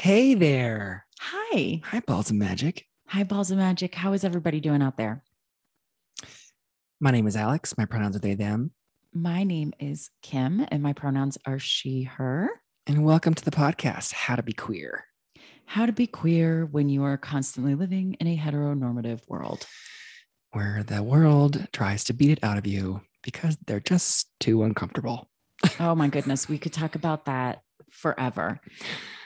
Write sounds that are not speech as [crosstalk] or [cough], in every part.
Hey there. Hi. Hi, Balls of Magic. Hi, Balls of Magic. How is everybody doing out there? My name is Alex. My pronouns are they, them. My name is Kim, and my pronouns are she, her. And welcome to the podcast, How to Be Queer, How to be queer when you are constantly living in a heteronormative world. where the world tries to beat it out of you because they're just too uncomfortable. [laughs] Oh my goodness, we could talk about that forever.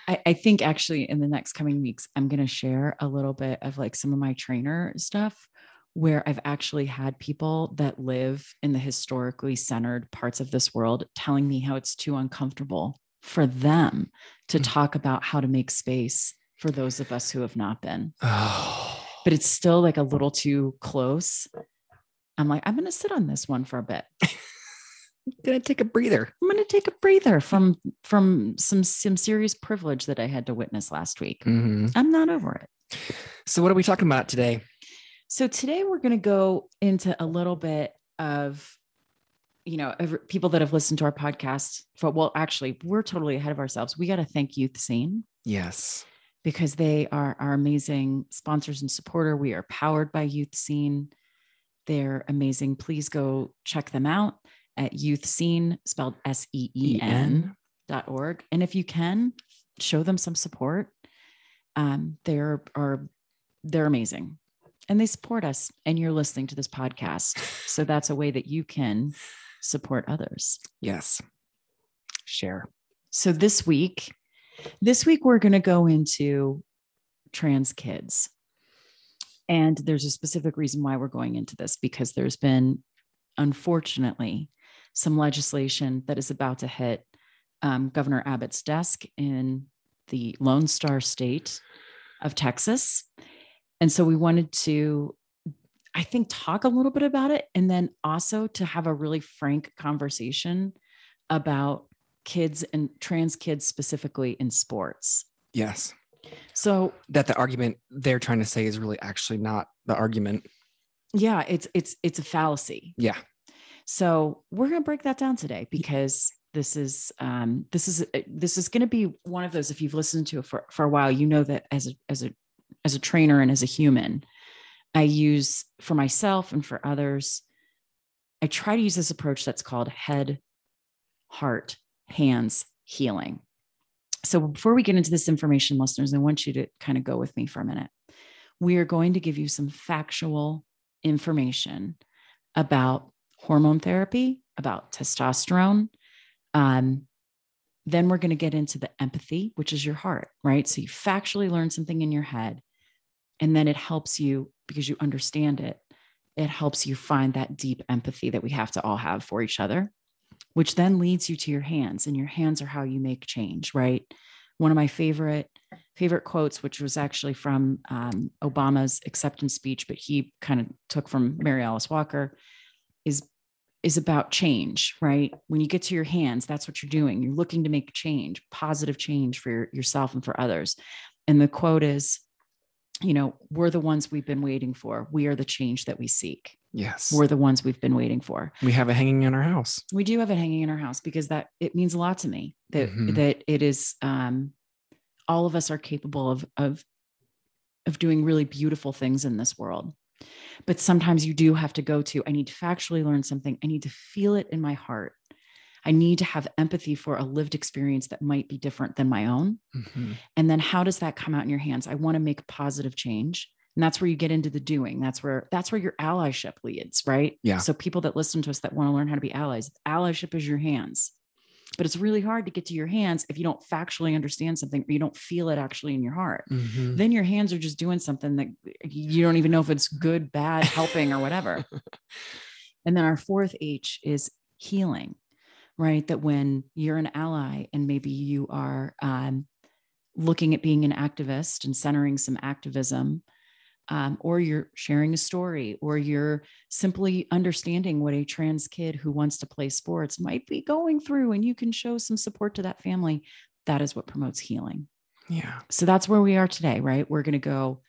I, I think actually in the next coming weeks, I'm going to share a little bit of like some of my trainer stuff where I've actually had people that live in the historically centered parts of this world telling me how it's too uncomfortable for them to Mm. talk about how to make space for those of us who have not been. Oh, [sighs] But it's still like a little too close. I'm like, I'm going to sit on this one for a bit. [laughs] gonna take a breather. I'm going to take a breather from from some some serious privilege that I had to witness last week. Mhm. I'm not over it. So, what are we talking about today? So today we're going to go into a little bit of you know people that have listened to our podcast for well actually we're totally ahead of ourselves. We got to thank Youth Seen Yes. because they are our amazing sponsors and supporter. We are powered by Youth Seen. They're amazing. Please go check them out at Youth Seen, spelled S E E N dot org. And if you can, show them some support. Um, they're are they're amazing. And they support us. And you're listening to this podcast. So that's a way that you can support others. Yes. Share. So this week, this week we're going to go into trans kids. And there's a specific reason why we're going into this because there's been, unfortunately, some legislation that is about to hit um, Governor Abbott's desk in the Lone Star state of Texas. And so we wanted to, I think, talk a little bit about it and then also to have a really frank conversation about kids and trans kids specifically in sports. Yes. So That the argument they're trying to say is really actually not the argument. yeah, it's it's it's a fallacy. Yeah. So we're going to break that down today because this is um, this is this is going to be one of those. If you've listened to it for for a while, you know that as a as a as a trainer and as a human, I use for myself and for others. I try to use this approach that's called head, heart, hands healing. So before we get into this information, listeners, I want you to kind of go with me for a minute. We are going to give you some factual information about hormone therapy, about testosterone. Um, then we're going to get into the empathy, which is your heart, right? So you factually learn something in your head, and then it helps you because you understand it. It helps you find that deep empathy that we have to all have for each other, which then leads you to your hands, and your hands are how you make change, right? One of my favorite favorite quotes, which was actually from um, Obama's acceptance speech, but he kind of took from Mary Alice Walker, is is about change, right? When you get to your hands, that's what you're doing. You're looking to make change, positive change for yourself and for others. And the quote is, you know, we're the ones we've been waiting for. We are the change that we seek. Yes. We're the ones we've been waiting for. we have it hanging in our house. We do have it hanging in our house because that it means a lot to me that Mhm. that it is um all of us are capable of of of doing really beautiful things in this world. But sometimes you do have to go to I need to factually learn something. I need to feel it in my heart. I need to have empathy for a lived experience that might be different than my own. Mhm. And then how does that come out in your hands? I want to make positive change. And that's where you get into the doing. That's where that's where your allyship leads, right? Yeah. So people that listen to us that want to learn how to be allies, allyship is your hands. But it's really hard to get to your hands if you don't factually understand something or you don't feel it actually in your heart. Mhm. Then your hands are just doing something that you don't even know if it's good, bad, helping, or whatever. [laughs] And then our fourth H is healing, right? That when you're an ally and maybe you are um, looking at being an activist and centering some activism, um, or you're sharing a story, or you're simply understanding what a trans kid who wants to play sports might be going through, and you can show some support to that family. That is what promotes healing. Yeah. So that's where we are today, right? We're going to go,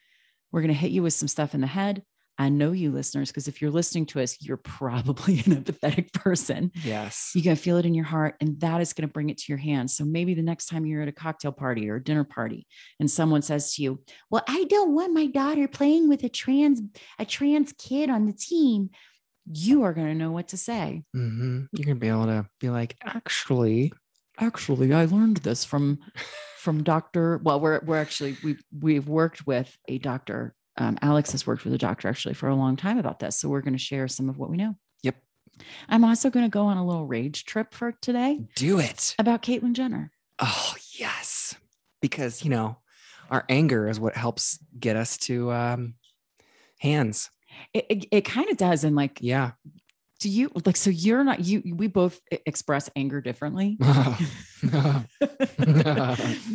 we're going to hit you with some stuff in the head. I know you listeners, because if you're listening to us, you're probably [laughs] an empathetic person. Yes. You can feel it in your heart, and that is going to bring it to your hands. So maybe the next time you're at a cocktail party or a dinner party, and someone says to you, "Well, I don't want my daughter playing with a trans a trans kid on the team," you are going to know what to say. hmm You're gonna be able to be like, actually, Actually, I learned this from from Doctor. Well, we're we're actually we we've worked with a doctor. Um, Alex has worked with a doctor actually for a long time about this, so we're going to share some of what we know. Yep. I'm also going to go on a little rage trip for today do it. about Caitlyn Jenner. Oh yes, because you know, our anger is what helps get us to um, hands. It it, it kind of does, and like, Yeah. do you like? So you're not you. We both express anger differently. [laughs] [laughs] [laughs]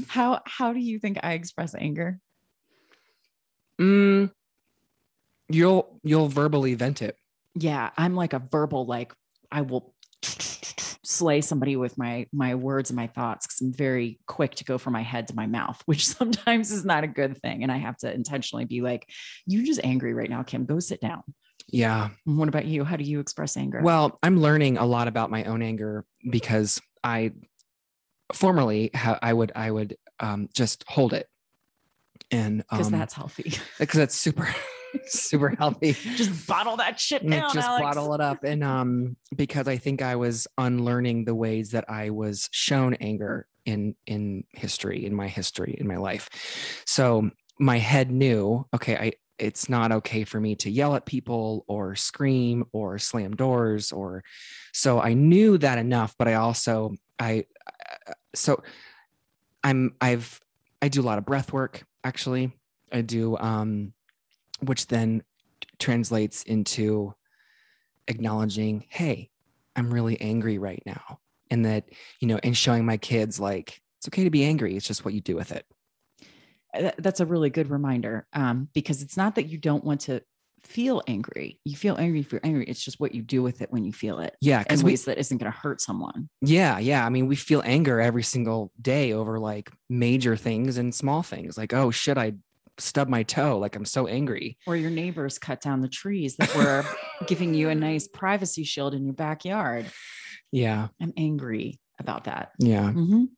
how how do you think I express anger? Mm, you'll you'll verbally vent it. yeah i'm like a verbal like i will slay somebody with my my words and my thoughts because i'm very quick to go from my head to my mouth [laughs] which sometimes is not a good thing. And i have to intentionally be like you're just angry right now kim. Go sit down. Yeah. what about you? How do you express anger? Well, I'm learning a lot about my own anger because I formerly I would I would um, just hold it and because um, that's healthy [laughs] because that's super super healthy. just bottle that shit down just Alex. bottle it up and um because i think i was unlearning the ways that i was shown anger in in history in my history in my life so my head knew okay i it's not okay for me to yell at people or scream or slam doors or so i knew that enough but i also i uh, so i'm i've i do a lot of breath work actually i do um which then translates into acknowledging, hey, I'm really angry right now. And that, you know, and showing my kids like it's okay to be angry. It's just what you do with it. That's a really good reminder um, because it's not that you don't want to feel angry you feel angry if you're angry it's just what you do with it when you feel it Yeah. in Cause we, ways that isn't going to hurt someone yeah. Yeah. I mean, we feel anger every single day over like major things and small things like, oh shit, I stubbed my toe. Like I'm so angry. or your neighbors cut down the trees that were [laughs] giving you a nice privacy shield in your backyard. Yeah. I'm angry about that. Yeah. Mhm.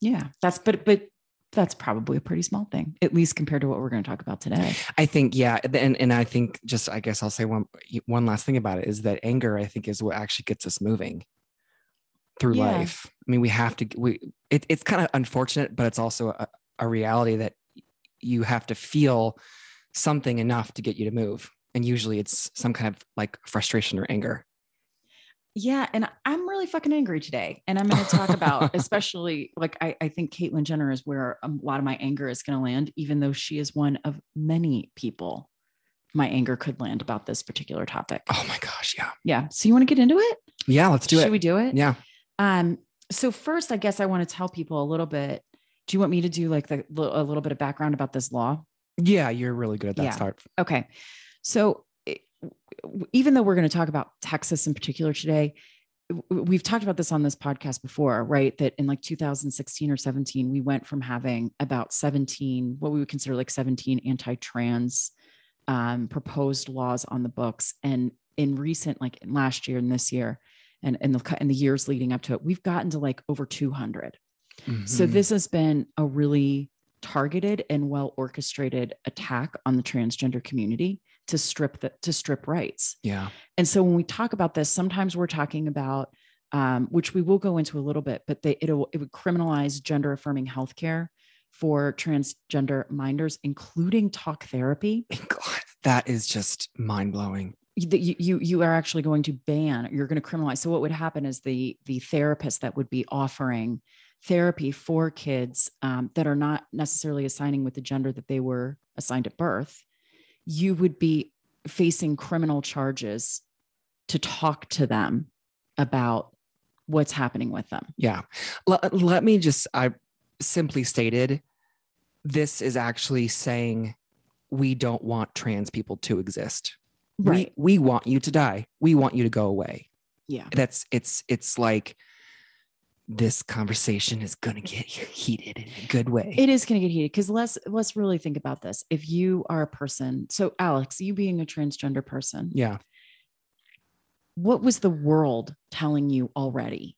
Yeah, that's but but that's probably a pretty small thing, at least compared to what we're going to talk about today. I think, yeah. And, and I think just, I guess I'll say one, one last thing about it is that anger, I think is what actually gets us moving through Yeah. life. I mean, we have to, we, it, it's kind of unfortunate, but it's also a, a reality that you have to feel something enough to get you to move. And usually it's some kind of like frustration or anger. Yeah, and I'm really fucking angry today, and I'm going to talk about, [laughs] especially like I, I think Caitlyn Jenner is where a lot of my anger is going to land, even though she is one of many people. My anger could land about this particular topic. Oh my gosh. Yeah. Yeah. So you want to get into it? Yeah. Let's do Should it. Should we do it? yeah. Um, so first, I guess I want to tell people a little bit. Do you want me to do like the a little bit of background about this law? Yeah. You're really good at that Yeah. start. Okay. So even though we're going to talk about Texas in particular today, we've talked about this on this podcast before, right? That in like 2016 or 17, we went from having about 17, what we would consider like 17 anti-trans um, proposed laws on the books. And in recent, like in last year and this year, and in the in the years leading up to it, we've gotten to like over 200. So Mhm. this has been a really targeted and well orchestrated attack on the transgender community to strip the to strip rights. yeah. And so when we talk about this, sometimes we're talking about um, which we will go into a little bit, but they it'll, it would criminalize gender affirming healthcare for transgender minders, including talk therapy. [laughs] God, that is just mind blowing. that you, you you are actually going to ban you're going to criminalize so what would happen is the the therapist that would be offering therapy for kids um, that are not necessarily assigning with the gender that they were assigned at birth you would be facing criminal charges to talk to them about what's happening with them Yeah. Let, let me just, I simply stated, this is actually saying we don't want trans people to exist. We, we want you to die. We want you to go away. yeah That's, it's, it's like this conversation is going to get [laughs] heated in a good way. It is going to get heated because let's let's really think about this. If you are a person, so Alex, you being a transgender person, yeah. what was the world telling you already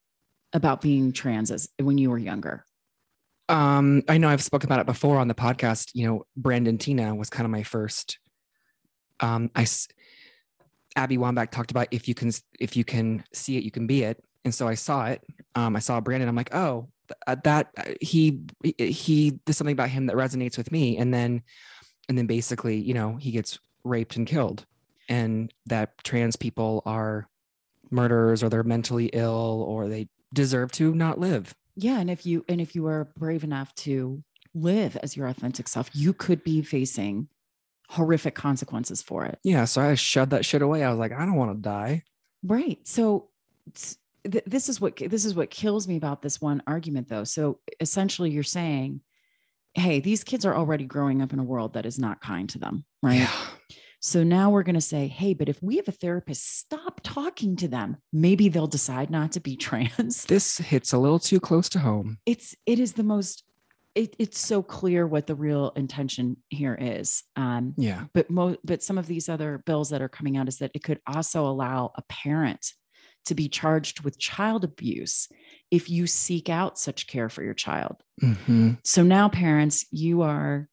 about being trans as when you were younger? Um, I know I've spoken about it before on the podcast. You know, Brandon Teena was kind of my first. Um, I Abby Wambach talked about if you can if you can see it, you can be it, and so I saw it. Um, I saw Brandon. I'm like, oh, th- uh, that uh, he he there's something about him that resonates with me, and then and then basically, you know, he gets raped and killed, and that trans people are murderers or they're mentally ill or they deserve to not live. Yeah, and if you and if you are brave enough to live as your authentic self, you could be facing horrific consequences for it. Yeah, so I shoved that shit away. I was like, I don't want to die. Right. So th- this is what this is what kills me about this one argument though. So essentially you're saying, hey, these kids are already growing up in a world that is not kind to them, right? Yeah. So now we're going to say, hey, but if we have a therapist, stop talking to them. Maybe they'll decide not to be [laughs] trans. This hits a little too close to home. It's it is the most it, it's so clear what the real intention here is. Um, Yeah. but mo- but some of these other bills that are coming out is that it could also allow a parent to be charged with child abuse if you seek out such care for your child. hmm So now parents, you are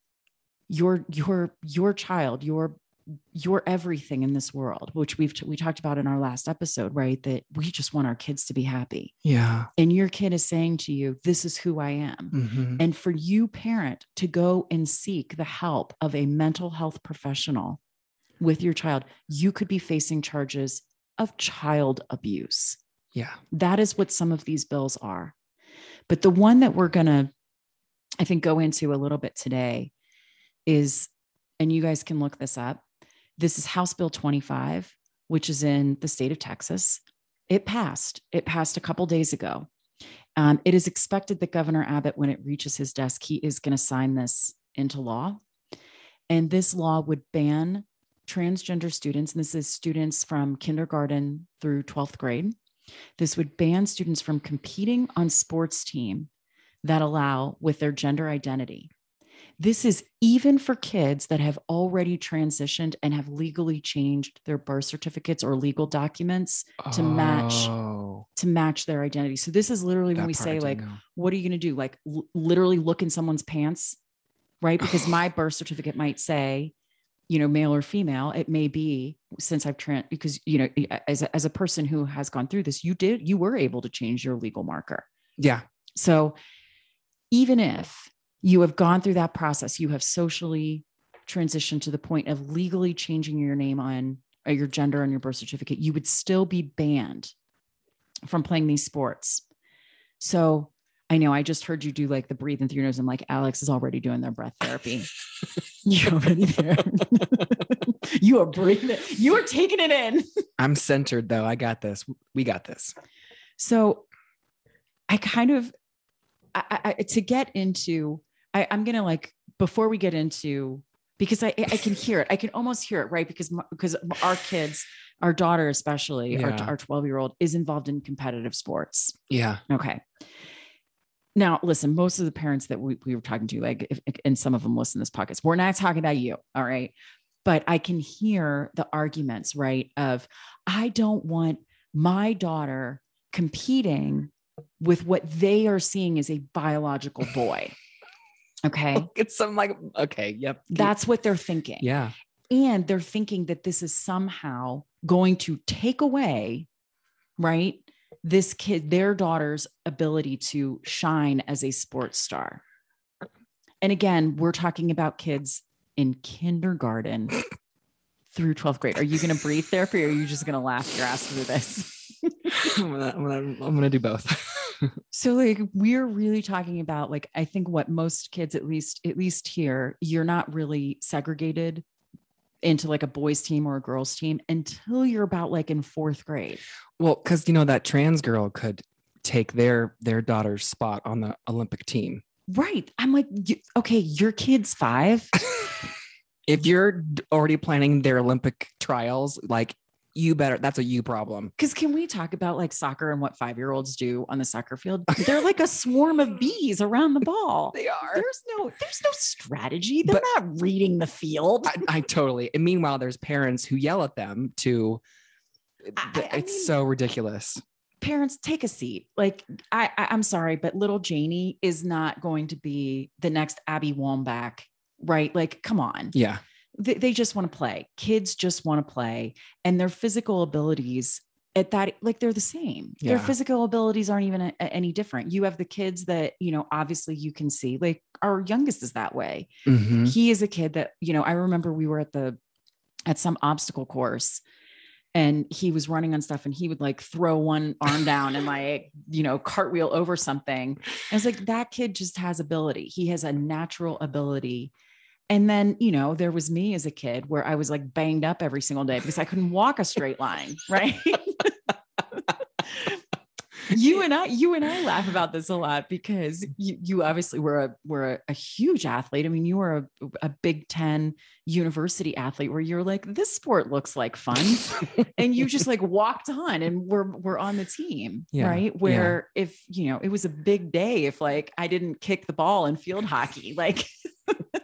your your your child, your your everything in this world, which we've we talked about in our last episode, right? That we just want our kids to be happy. Yeah. And your kid is saying to you, this is who I am. hmm And for you, parent, to go and seek the help of a mental health professional with your child, you could be facing charges of child abuse. Yeah. That is what some of these bills are. But the one that we're going to, I think, go into a little bit today is, and you guys can look this up. This is House Bill 25, which is in the state of Texas. It passed. It passed a couple days ago. Um, it is expected that Governor Abbott, when it reaches his desk, he is going to sign this into law. And this law would ban transgender students, and this is students from kindergarten through 12th grade. This would ban students from competing on sports team that allow with their gender identity. This is even for kids that have already transitioned and have legally changed their birth certificates or legal documents to match Oh, to match their identity. So this is literally when we say like what are you going to do? Like l- literally look in someone's pants, right? Because [sighs] my birth certificate might say, you know, male or female. It may be since I've trans because you know, as a, as a person who has gone through this, you did you were able to change your legal marker. Yeah. So even if you have gone through that process, you have socially transitioned to the point of legally changing your name on or your gender on your birth certificate, you would still be banned from playing these sports. So I know I just heard you do like the breathing through your nose. I'm like, Alex is already doing their breath therapy. [laughs] You're already there. [laughs] you are breathing. You are taking it in. [laughs] I'm centered though. I got this. We got this. So I kind of I, I, to get into I, I'm gonna like before we get into because I I can hear it. I can almost hear it, right? Because because our kids, our daughter especially, Yeah. our our 12 year old is involved in competitive sports. Yeah. Okay. Now, listen, most of the parents that we, we were talking to, like, if, and some of them listen to this podcast, we're not talking about you. All right. But I can hear the arguments, right? Of, I don't want my daughter competing with what they are seeing as a biological boy. [laughs] Okay. It's some like okay. Yep. That's what they're thinking. yeah. And they're thinking that this is somehow going to take away, right? This kid, their daughter's ability to shine as a sports star. And again, we're talking about kids in kindergarten through 12th grade. Are you going to breathe therapy or are you just going to laugh your ass through this? I'm gonna, I'm gonna, I'm gonna do both. [laughs] So like we're really talking about like I think what most kids at least at least here you're not really segregated into like a boys team or a girls team until you're about like in 4th grade. well, because you know that trans girl could take their their daughter's spot on the Olympic team. Right. I'm like you- okay, your kid's 5. [laughs] if you're already planning their Olympic trials, like you better that's a you problem Because can we talk about like soccer and what five year olds do on the soccer field? [laughs] They're like a swarm of bees around the ball. they are There's no there's no strategy. They're But- not reading the field. I, I totally and meanwhile there's parents who yell at them to I- I it's mean- so ridiculous Parents, take a seat. Like I, I I'm sorry, but little Janie is not going to be the next Abby Wambach, right? Like, come on. yeah they, they just want to play. Kids just want to play, and their physical abilities at that like they're the same. Their physical abilities aren't even a- a- any different. You have the kids that you know obviously you can see. Like our youngest is that way. Mhm. He is a kid that you know. I remember we were at the at some obstacle course. And he was running on stuff, and he would like throw one arm down and like [laughs] you know cartwheel over something. And it's like that kid just has ability. He has a natural ability and then, you know, there was me as a kid where I was like banged up every single day because I couldn't walk a straight line, [laughs] right? you and I, you and I laugh about this a lot because you, you obviously were a were a, a huge athlete. I mean, you were a, a Big Ten university athlete where you're like, this sport looks like fun. and you just like walked on and we're we're on the team, Yeah, right? yeah. Where if you know, it was a big day if like I didn't kick the ball in field hockey, like [laughs]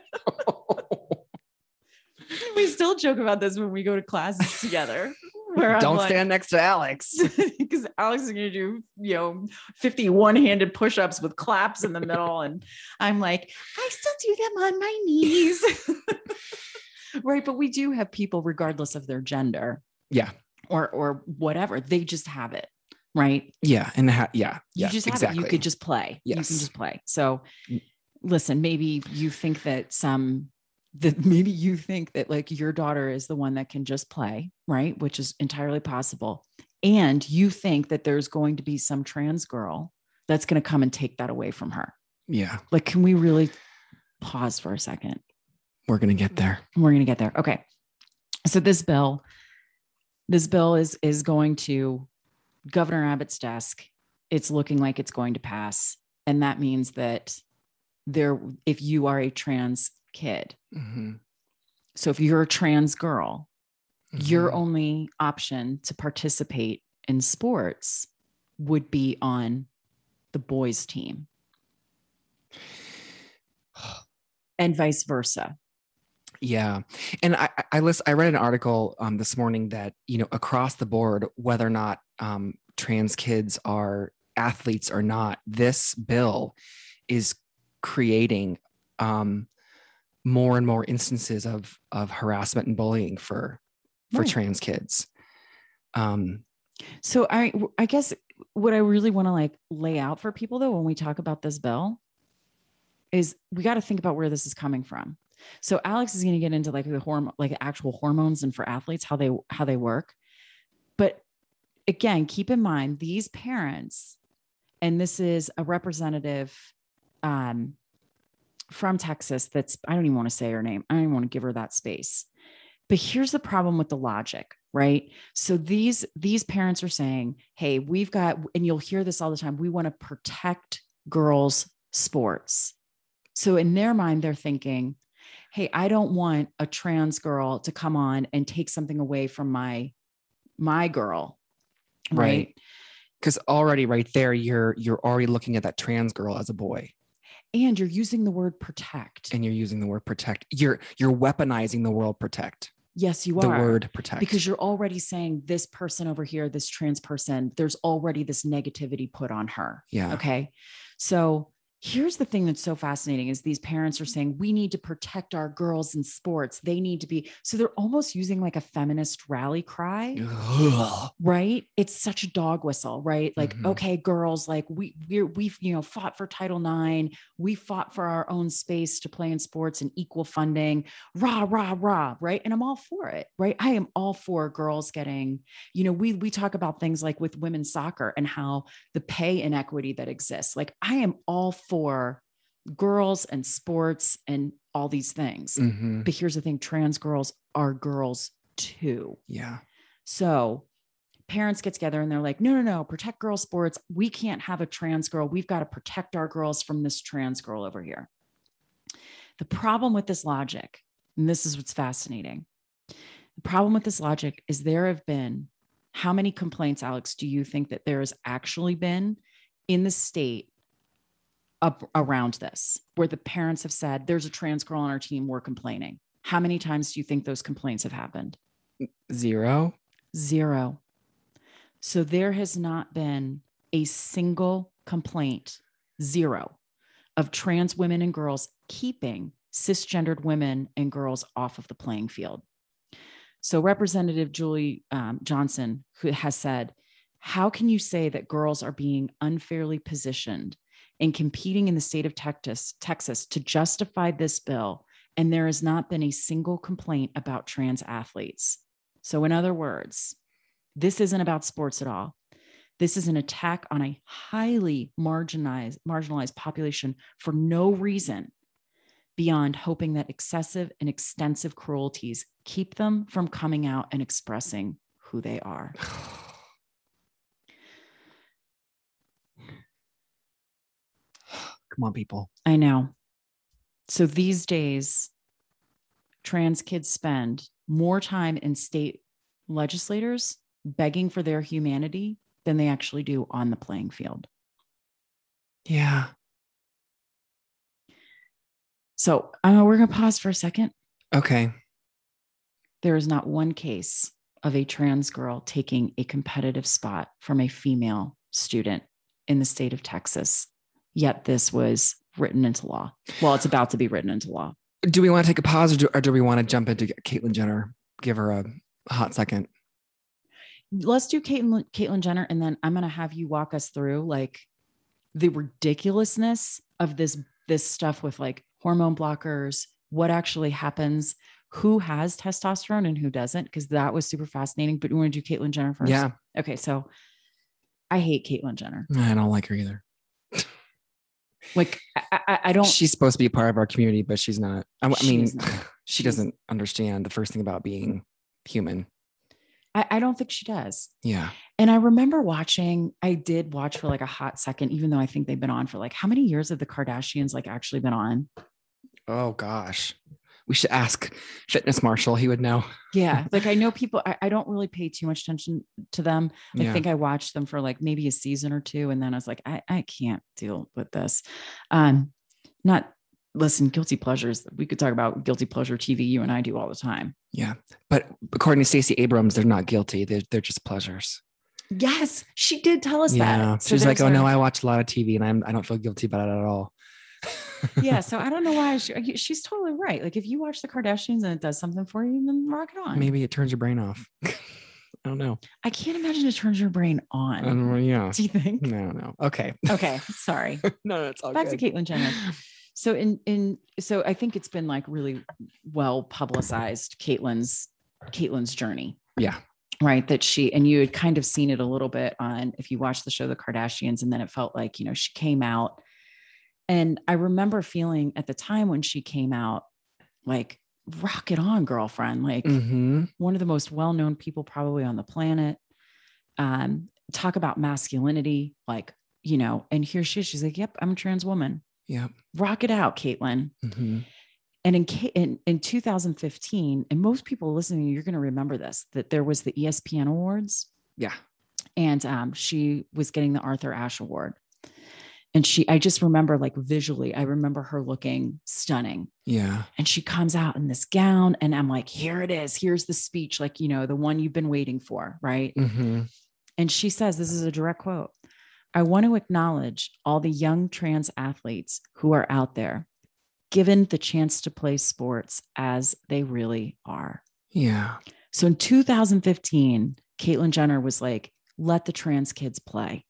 [laughs] we still joke about this when we go to classes [laughs] together. Where don't like- stand next to alex [laughs] because Alex is going to do, you know, 50 one handed push ups with claps in the middle. And I'm like, I still do them on my knees. right. But we do have people, regardless of their gender yeah or, or whatever, they just have it. Right. yeah and ha- yeah You yeah, just have exactly it. You could just play. You can just play. So Mm. listen, maybe you think that some that [laughs] maybe you think that like your daughter is the one that can just play, right? Which is entirely possible. And you think that there's going to be some trans girl that's going to come and take that away from her. yeah Like, can we really pause for a second? we're gonna get there We're going to get there. Okay. So this bill, this bill is is going to Governor Abbott's desk. It's looking like it's going to pass, and that means that there, if you are a trans kid, Mhm. so if you're a trans girl, your Mhm. only option to participate in sports would be on the boys' team, [sighs] and vice versa. Yeah, and I I- I list I read an article um, this morning that you know across the board whether or not um, trans kids are athletes or not, this bill is creating um, more and more instances of of harassment and bullying for for Right. trans kids. Um, So I I guess what I really want to like lay out for people though when we talk about this bill is we got to think about where this is coming from. So Alex is going to get into like the hormone like actual hormones and for athletes how they how they work. But again, keep in mind these parents and this is a representative um from Texas that's I don't even want to say her name. I don't even want to give her that space. But here's the problem with the logic, right? So these these parents are saying, "Hey, we've got and you'll hear this all the time, we want to protect girls sports." So in their mind they're thinking, "Hey, I don't want a trans girl to come on and take something away from my my girl." Right. right? because already right there you're you're already looking at that trans girl as a boy And you're using the word protect. and you're using the word protect you're you're weaponizing the word protect yes, you the are. The word protect because you're already saying this person over here, this trans person, there's already this negativity put on her. yeah Okay. So here's the thing that's so fascinating is these parents are saying we need to protect our girls in sports. They need to be so they're almost using like a feminist rally cry, Ugh. right? It's such a dog whistle, right? Like, Mhm. okay, girls, like we we're we've you know fought for Title IX, we fought for our own space to play in sports and equal funding, rah, rah, rah, right? And I'm all for it, right? I am all for girls getting, you know, we we talk about things like with women's soccer and how the pay inequity that exists. Like I am all for girls and sports and all these things. Mhm. But here's the thing, trans girls are girls too. yeah So parents get together and they're like, no, no, no, protect girl sports. We can't have a trans girl. We've got to protect our girls from this trans girl over here. The problem with this logic, and this is what's fascinating, The problem with this logic is there have been how many complaints, Alex, do you think that there has actually been in the state up around this where the parents have said there's a trans girl on our team we're complaining. How many times do you think those complaints have happened? Zero. zero. So there has not been a single complaint zero of trans women and girls keeping cisgendered women and girls off of the playing field. So representative julie um, johnson who has said how can you say that girls are being unfairly positioned in competing in the state of Texas, Texas to justify this bill, and there has not been a single complaint about trans athletes. So, in other words, this isn't about sports at all. This is an attack on a highly marginalized, marginalized population for no reason beyond hoping that excessive and extensive cruelties keep them from coming out and expressing who they are. Come on, people. I know. So these days, trans kids spend more time in state legislators begging for their humanity than they actually do on the playing field. Yeah. So uh, we're going to pause for a second. Okay. There is not one case of a trans girl taking a competitive spot from a female student in the state of Texas yet this was written into law. Well, it's about to be written into law. Do we want to take a pause or do, or do we want to jump into Caitlyn Jenner? Give her a hot second. Let's do Caitlyn, Caitlyn Jenner, and then I'm going to have you walk us through like the ridiculousness of this this stuff with like hormone blockers, what actually happens, who has testosterone and who doesn't, because that was super fascinating. But we want to do Caitlyn Jenner first. Yeah. Okay. So I hate Caitlyn Jenner. I don't like her either. Like I, I, don't. She's supposed to be a part of our community, but she's not. I, I mean, not. [sighs] she doesn't understand the first thing about being human. I, I don't think she does. Yeah. And I remember watching. I did watch for like a hot second, even though I think they've been on for like how many years have the Kardashians like actually been on? Oh gosh we should ask fitness marshall he would know. Yeah [laughs] like i know people I, I, don't really pay too much attention to them. I yeah. think i watched them for like maybe a season or two and then i was like i, I can't deal with this. Um not listen guilty pleasures we could talk about guilty pleasure tv you and i do all the time. Yeah but according to stacey abrams they're not guilty they're, they're just pleasures. Yes she did tell us yeah. that so she's like oh no i watch a lot of tv and i'm i don't feel guilty about it at all yeah. [laughs] So I don't know why she, she's totally right. Like if you watch the Kardashians and it does something for you, then rock it on. Maybe it turns your brain off. [laughs] I don't know. I can't imagine it turns your brain on. Um, yeah. Do you think? No, no. Okay. Okay. [laughs] Sorry. no, it's all back good. to Caitlyn Jenner. So in in so I think it's been like really well publicized Caitlyn's Caitlyn's journey. Yeah. Right. That she and you had kind of seen it a little bit on if you watch the show The Kardashians, and then it felt like, you know, she came out and I remember feeling at the time when she came out, like, rock it on, girlfriend. Like, mm-hmm. one of the most well known people probably on the planet. Um, talk about masculinity, like, you know, and here she is. She's like, yep, I'm a trans woman. Yeah. Rock it out, Caitlyn. Mm-hmm. And in, in, in 2015, and most people listening, you're going to remember this, that there was the ESPN Awards. Yeah. And um, she was getting the Arthur Ashe Award and she i just remember like visually i remember her looking stunning. Yeah. And she comes out in this gown and i'm like here it is. Here's the speech like you know the one you've been waiting for right? Mm-hmm. and she says this is a direct quote i want to acknowledge all the young trans athletes who are out there given the chance to play sports as they really are. Yeah. So in 2015 caitlyn jenner was like let the trans kids play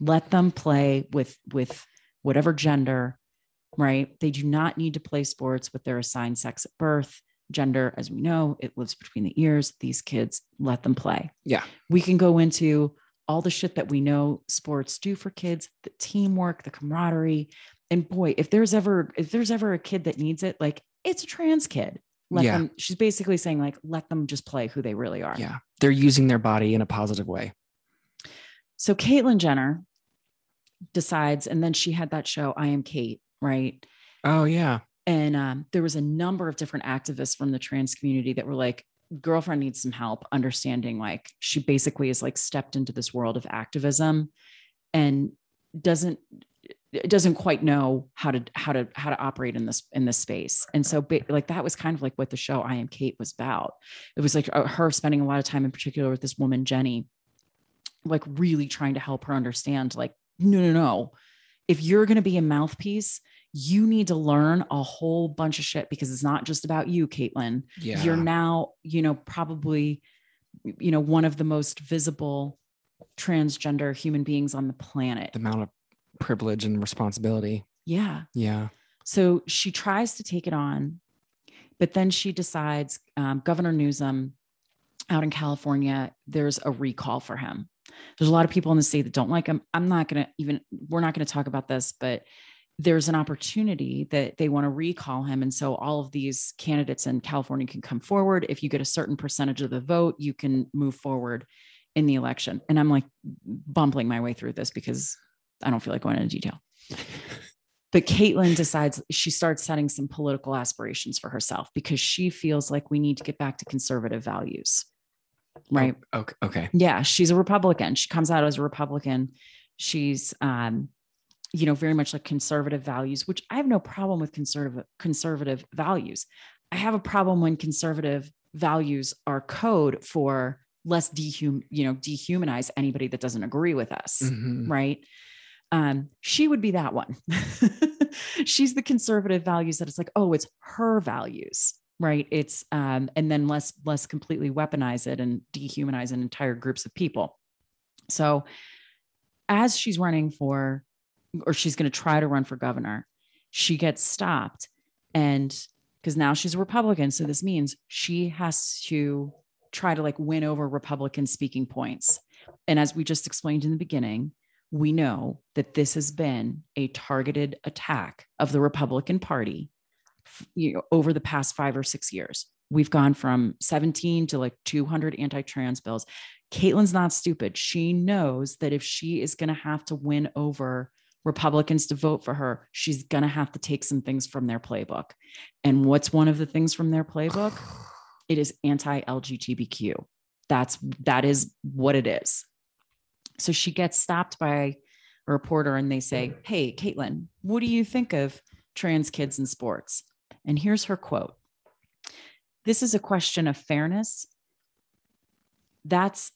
let them play with with whatever gender right? They do not need to play sports with their assigned sex at birth. Gender as we know it lives between the ears. These kids let them play. Yeah. We can go into all the shit that we know sports do for kids the teamwork the camaraderie. And boy if there's ever if there's ever a kid that needs it like it's a trans kid. Let Yeah. them she's basically saying like let them just play who they really are. Yeah. They're using their body in a positive way. So caitlyn jenner decides and then she had that show i am cait right? Oh yeah. And um, there was a number of different activists from the trans community that were like girlfriend needs some help understanding like she basically is like stepped into this world of activism and doesn't doesn't quite know how to how to how to operate in this in this space. And so like that was kind of like what the show i am cait was about. It was like uh, her spending a lot of time in particular with this woman jenny like really trying to help her understand like no no no if you're going to be a mouthpiece you need to learn a whole bunch of shit because it's not just about you caitlyn Yeah. you're now you know probably you know one of the most visible transgender human beings on the planet the amount of privilege and responsibility. yeah Yeah. so she tries to take it on, but then she decides um, Governor Newsom out in California, there's a recall for him. There's a lot of people in the state that don't like him. I'm not going to even, we're not going to talk about this, but there's an opportunity that they want to recall him. And so all of these candidates in California can come forward. If you get a certain percentage of the vote, you can move forward in the election. And I'm like bumbling my way through this because I don't feel like going into detail. [laughs] But Caitlyn decides she starts setting some political aspirations for herself because she feels like we need to get back to conservative values. Right. Oh, okay. Okay. Yeah. She's a Republican. She comes out as a Republican. She's, um, you know, very much like conservative values, which I have no problem with conservative conservative values. I have a problem when conservative values are code for less dehum, you know, dehumanize anybody that doesn't agree with us Mhm. right? Um, she would be that one. [laughs] She's the conservative values that it's like, oh, it's her values, right? It's um, and then less less completely weaponize it and dehumanize an entire groups of people. So as she's running for, or she's going to try to run for governor, she gets stopped, and because now she's a Republican, so this means she has to try to like win over Republican speaking points. And as we just explained in the beginning, we know that this has been a targeted attack of the Republican Party you know, over the past five or six years. We've gone from 17 to like 200 anti trans bills. Caitlyn's not stupid. She knows that if she is going to have to win over Republicans to vote for her, she's going to have to take some things from their playbook. And what's one of the things from their playbook? [sighs] It is anti LGBTQ. That's that is what it is. So she gets stopped by a reporter and they say, mm. Hey, Caitlyn, what do you think of trans kids in sports? And here's her quote This is a question of fairness. That's,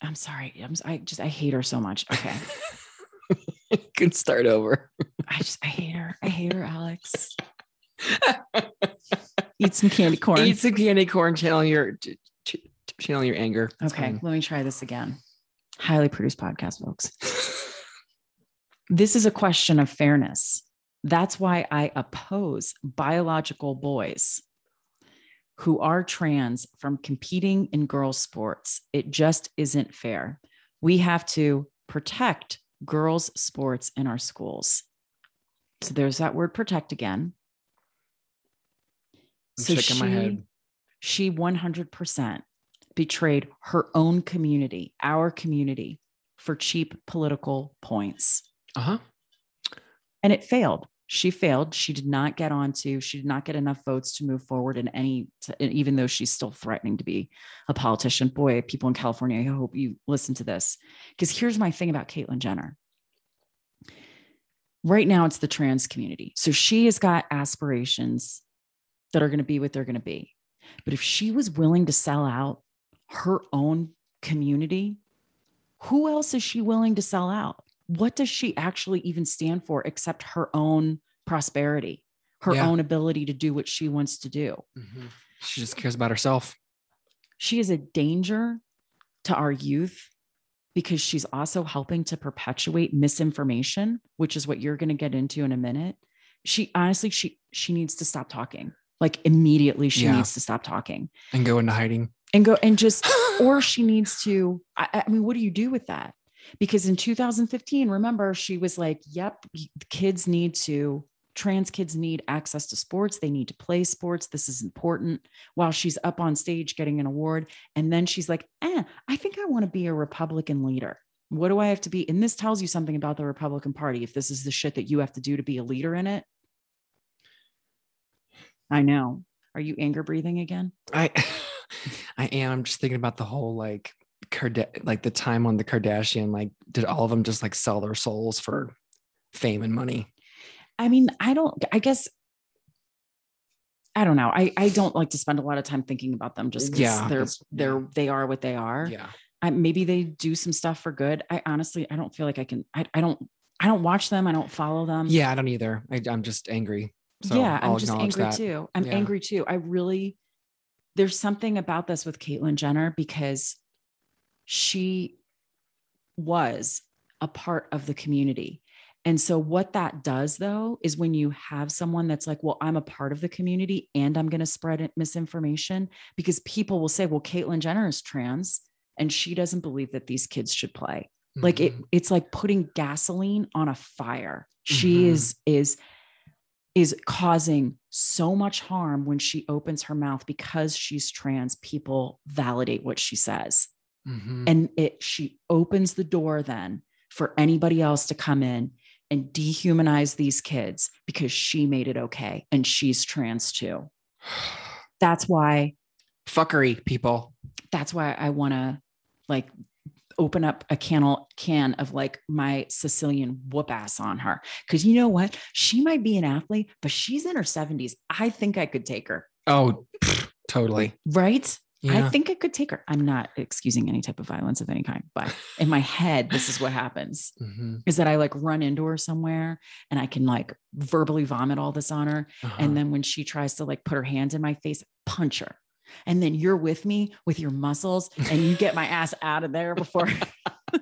I'm sorry. I'm, I just, I hate her so much. Okay. [laughs] Can start over. I just, I hate her. I hate her, Alex. [laughs] Eat some candy corn. Eat some candy corn. Channel your ch- ch- channel your anger. Okay. fine. Let me try this again. Highly produced podcast, folks. This is a question of fairness. That's why I oppose biological boys who are trans from competing in girls' sports. It just isn't fair. We have to protect girls' sports in our schools. So there's that word protect again. I'm So head. she 100% betrayed her own community, our community, for cheap political points. Uh huh. And it failed. She failed. She did not get onto, she did not get enough votes to move forward in any, even though she's still threatening to be a politician. Boy, people in California, I hope you listen to this. Because here's my thing about Caitlyn Jenner. Right now, it's the trans community. So she has got aspirations that are going to be what they're going to be. But if she was willing to sell out her own community, who else is she willing to sell out? What does she actually even stand for except her own prosperity, her Yeah. own ability to do what she wants to do? Mm-hmm. She just cares about herself. She is a danger to our youth because she's also helping to perpetuate misinformation, which is what you're going to get into in a minute. She honestly, she she needs to stop talking. Like immediately, she Yeah. needs to stop talking And go into hiding. and go and just [gasps] or she needs to I, I mean what do you do with that because in 2015 remember she was like yep kids need to trans kids need access to sports. They need to play sports. This is important. While she's up on stage getting an award and then she's like eh, i think i want to be a republican leader. What do i have to be? And this tells you something about the republican party if this is the shit that you have to do to be a leader in it. I know. Are you anger breathing again? I [laughs] I am. I'm just thinking about the whole like Like the time on the Kardashian like did all of them just like sell their souls for fame and money? I mean, I don't, I guess, I don't know. I, I don't like to spend a lot of time thinking about them just because Yeah, they're, they're, they are what they are. Yeah. I, maybe they do some stuff for good. I honestly, I don't feel like I can, I, I don't, I don't watch them. I don't follow them. Yeah, I don't either. I, I'm just angry. So yeah, I'll I'm just angry that. too. I'm Yeah. angry too. I really, there's something about this with Caitlyn Jenner because she was a part of the community. And so, what that does though is when you have someone that's like, well, I'm a part of the community and I'm going to spread misinformation because people will say, well, Caitlyn Jenner is trans and she doesn't believe that these kids should play like it Mhm. it's like putting gasoline on a fire she Mhm. is is is causing so much harm when she opens her mouth because she's trans people validate what she says Mhm. and it she opens the door then for anybody else to come in and dehumanize these kids because she made it okay and she's trans too [sighs] that's why fuckery, people. that's why I want to like open up a can can of like my Sicilian whoop ass on her. Cause you know what? She might be an athlete, but she's in her 70s. I think I could take her. Oh, totally. Right? I think I could take her. I'm not excusing any type of violence of any kind, but in my head, this is what happens Mhm. is that I like run into her somewhere and I can like verbally vomit all this on her. Uh-huh. And then when she tries to like put her hands in my face, punch her. And then you're with me with your muscles and you get my ass out of there before [laughs] [laughs]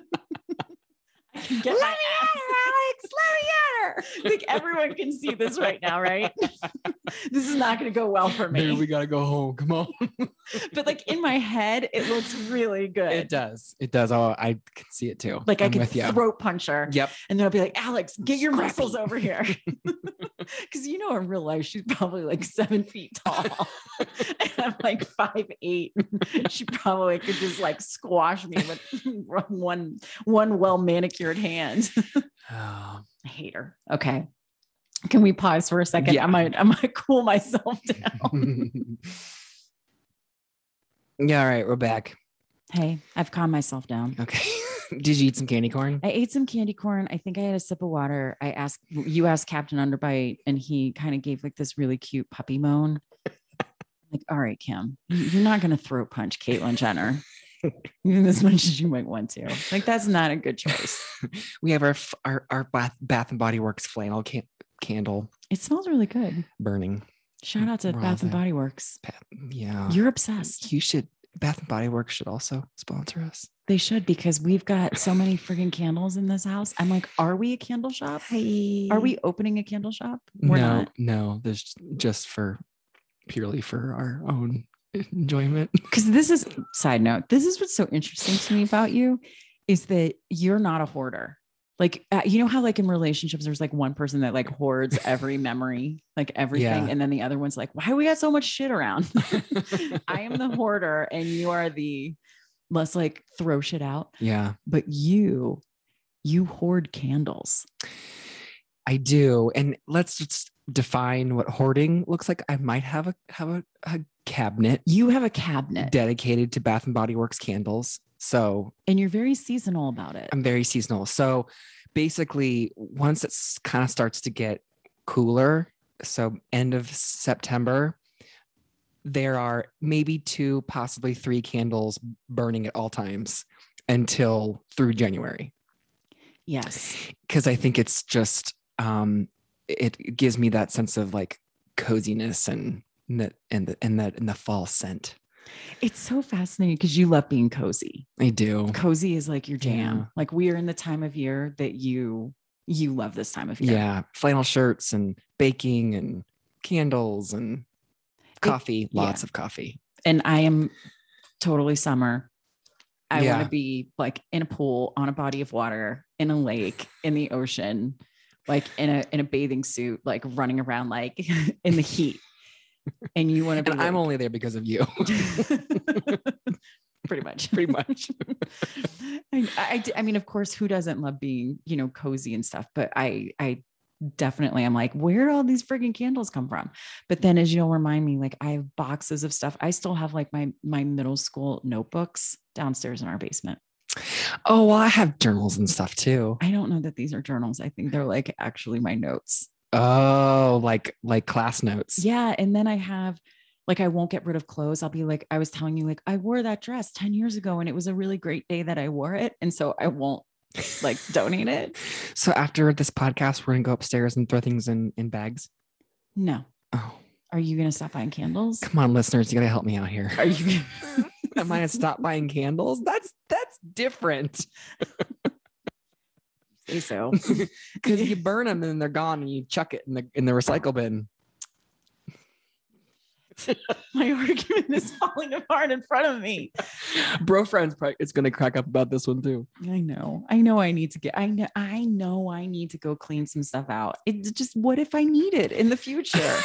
I can get my ass. Alex, let me at her. Like everyone can see this right now, right? [laughs] this is not going to go well for me. Maybe we gotta go home. Come on. [laughs] but like in my head, it looks really good. it does. It does. Oh, I can see it too. Like I I'm could with you. throat punch her. Yep. And then I'll be like, Alex, get your muscles over [laughs] here. Because you know, in real life, she's probably like seven feet tall. and I'm like five eight. She probably could just like squash me with one one well manicured hand. Oh, [sighs] I hate her. Okay. Can we pause for a second? Yeah. I might I might [laughs] cool myself [laughs] down. yeah. All right. We're back. hey, I've calmed myself down. Okay. [laughs] Did you eat some candy corn? I ate some candy corn. I think I had a sip of water. I asked you asked Captain Underbite, and he kind of gave like this really cute puppy moan. Like, all right, Kim, you- you're not gonna throat punch Caitlyn Jenner. [laughs] Even as much as you might want to. Like, that's not a good choice. [laughs] we have our our, our bath, bath and body works flannel can- candle It smells really good. burning Shout out to We're Bath and. Body Works. Yeah You're obsessed. you should bath and body works should also sponsor us They should because we've got so many friggin' candles in this house. I'm like, are we a candle shop? Hey. Are we opening a candle shop? We're no not. no there's just for purely for our own enjoyment. [laughs] Because this is side note this is what's so interesting to me about you is that you're not a hoarder. Like uh, you know how like in relationships there's like one person that like hoards every memory like everything Yeah. and then the other one's like why we got so much shit around? [laughs] I am the hoarder and you are the let's like throw shit out. Yeah. But you you hoard candles. I do. And let's just define what hoarding looks like. I might have a have a, a cabinet. You have a cabinet. Dedicated to bath and body works candles. So and you're very seasonal about it. I'm very seasonal. So basically, once it kind of starts to get cooler, so end of September, there are maybe two, possibly three candles burning at all times until through January. yes. Because I think it's just, um, it gives me that sense of like coziness and that and the and that and the fall scent. it's so fascinating because you love being cozy I do. cozy is like your jam. Yeah. Like we are in the time of year that you you love this time of year. Yeah, flannel shirts and baking and candles and coffee, yeah. lots of coffee. And I am totally summer. I want to be like in a pool, on a body of water, in a lake, in the ocean, like in a in a bathing suit, like running around like [laughs] in the heat. And you want to [laughs] be I'm only there because of you, [laughs] [laughs] pretty much. pretty much. I, I, I mean, of course, who doesn't love being, you know, cozy and stuff? But I, I definitely I'm like, where do all these frigging candles come from? But then as you'll remind me, like I have boxes of stuff. I still have like my my middle school notebooks downstairs in our basement. Oh, well, I have journals and stuff too. I don't know that these are journals. I think they're like actually my notes. Oh, like like class notes. Yeah. And then I have like I won't get rid of clothes. I'll be like, I was telling you, like, I wore that dress 10 years ago and it was a really great day that I wore it. And so I won't like [laughs] donate it. So after this podcast, we're gonna go upstairs and throw things in in bags. No. Oh, Are you gonna stop buying candles? come on, listeners, you gotta help me out here. Are you [laughs] Am I gonna stop buying candles? That's that's different [laughs] say so? [laughs] because you [laughs] burn them and then they're gone and you chuck it in the in the recycle bin. [laughs] My argument is falling apart in front of me. Bro friends probably it's gonna crack up about this one too. I know. I know I need to get I know I know I need to go clean some stuff out. It's just what if I need it in the future?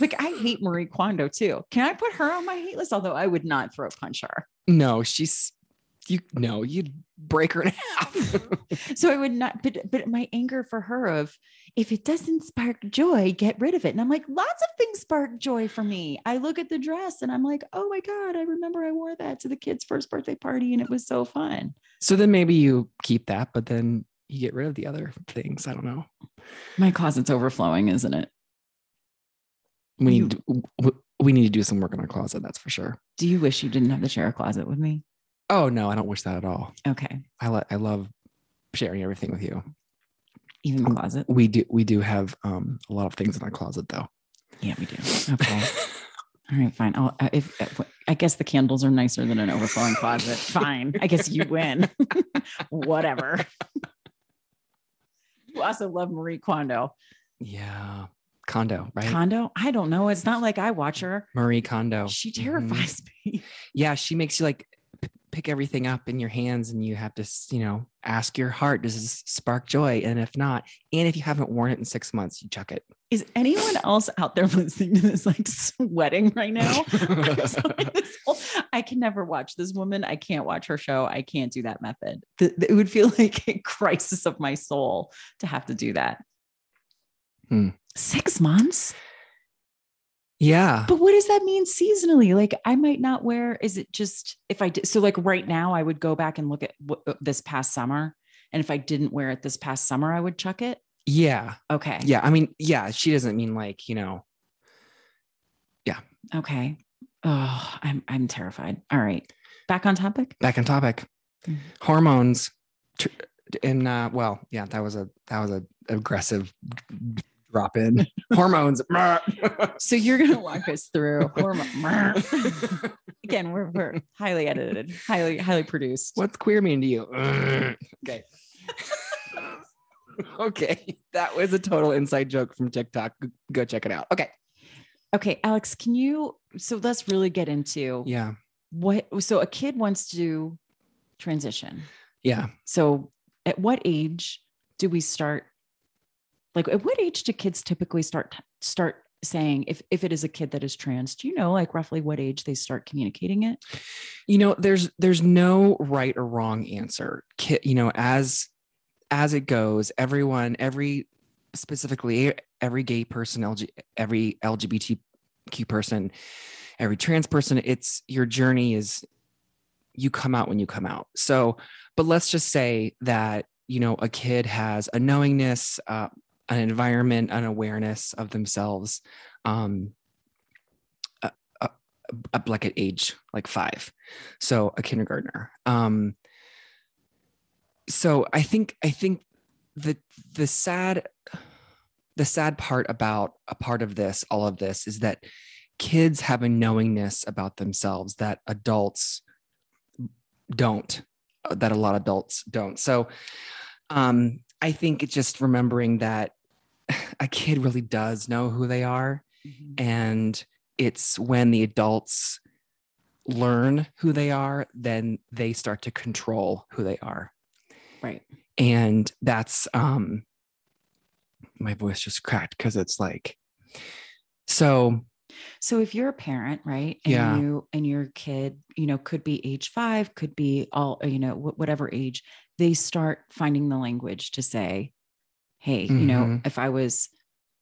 like I hate Marie Kondo too. Can I put her on my hate list? Although I would not throat punch her. no, she's you no, you'd break her in half. [laughs] So I would not, but but my anger for her of if it doesn't spark joy, get rid of it. And I'm like, lots of things spark joy for me. I look at the dress and I'm like, oh my God, I remember I wore that to the kid's first birthday party and it was so fun. so then maybe you keep that, but then you get rid of the other things. I don't know. My closet's overflowing, isn't it? We need to, we need to do some work in our closet. That's for sure. Do you wish you didn't have to share a closet with me? Oh no, I don't wish that at all. Okay. I lo- I love sharing everything with you. Even the Um, closet. We do we do have um a lot of things in our closet though. Yeah, we do. [laughs] Okay. All right, fine. I'll, uh, if uh, I guess the candles are nicer than an overflowing closet. [laughs] Fine. I guess you win. [laughs] Whatever. You also love Marie Kondo. yeah, Kondo, right? Kondo? I don't know. It's not like I watch her. Marie Kondo. She Mhm. terrifies me. Yeah, she makes you like pick everything up in your hands, and you have to you know ask your heart, does this spark joy? And if not, and if you haven't worn it in six months, you chuck it. Is anyone else out there [laughs] listening to this like sweating right now? I'm sorry, whole- I can never watch this woman. I can't watch her show. I can't do that method. Th- th- It would feel [laughs] like a crisis of my soul to have to do that. Hmm. Six months? Yeah, But what does that mean seasonally? Like I might not wear, is it just if I did? So like right now I would go back and look at what, this past summer. And if I didn't wear it this past summer, I would chuck it. yeah, Okay. yeah. I mean, yeah. She doesn't mean like you know. Yeah. Okay. Oh, I'm I'm terrified. All right. Back on topic. Back on topic. Mhm. Hormones. And uh, well, yeah, that was a that was a aggressive drop in hormones. [laughs] So you're gonna walk us through hormone. [laughs] Again, we're we're highly edited, highly highly produced. What's queer mean to you? okay. [laughs] okay. That was a total inside joke from TikTok. Go check it out. Okay. Okay, Alex, can you? So let's really get into Yeah. what. So a kid wants to transition. Yeah. So at what age do we start? Like at what age do kids typically start start saying if if it is a kid that is trans? Do you know like roughly what age they start communicating it? You know, there's there's no right or wrong answer. Ki- You know, as as it goes, everyone, every specifically every gay person, LG, every LGBTQ person, every trans person, it's your journey is you come out when you come out. So, but let's just say that you know a kid has a knowingness, uh, an environment, an awareness of themselves, um, uh, uh, uh, like at age like five, so a kindergartner. Um, so I think I think the the sad the sad part about a part of this, all of this, is that kids have a knowingness about themselves that adults don't, that a lot of adults don't. So um, I think it's just remembering that [sighs] a kid really does know who they are. And it's when the adults learn who they are, then they start to control who they are Right. and that's um my voice just cracked because it's like so So if you're a parent, right? And Yeah. you and your kid, you know, could be age five, could be all, you know, wh- whatever age, they start finding the language to say, hey, you know, Mhm. if I was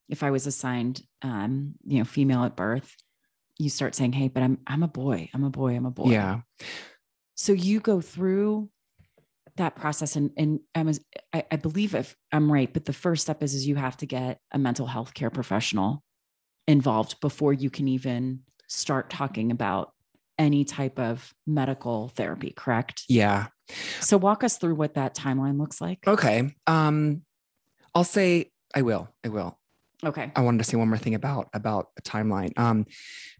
if I was assigned um, you know, female at birth, you start saying, hey, but I'm I'm a boy. I'm a boy. I'm a boy. Yeah. So you go through that process and and I'm, I, I believe if I'm right, but the first step is is you have to get a mental health care professional involved before you can even start talking about any type of medical therapy, correct? Yeah. So walk us through what that timeline looks like. Okay. Um, I'll say I will. I will. Okay. I wanted to say one more thing about about a timeline. Um,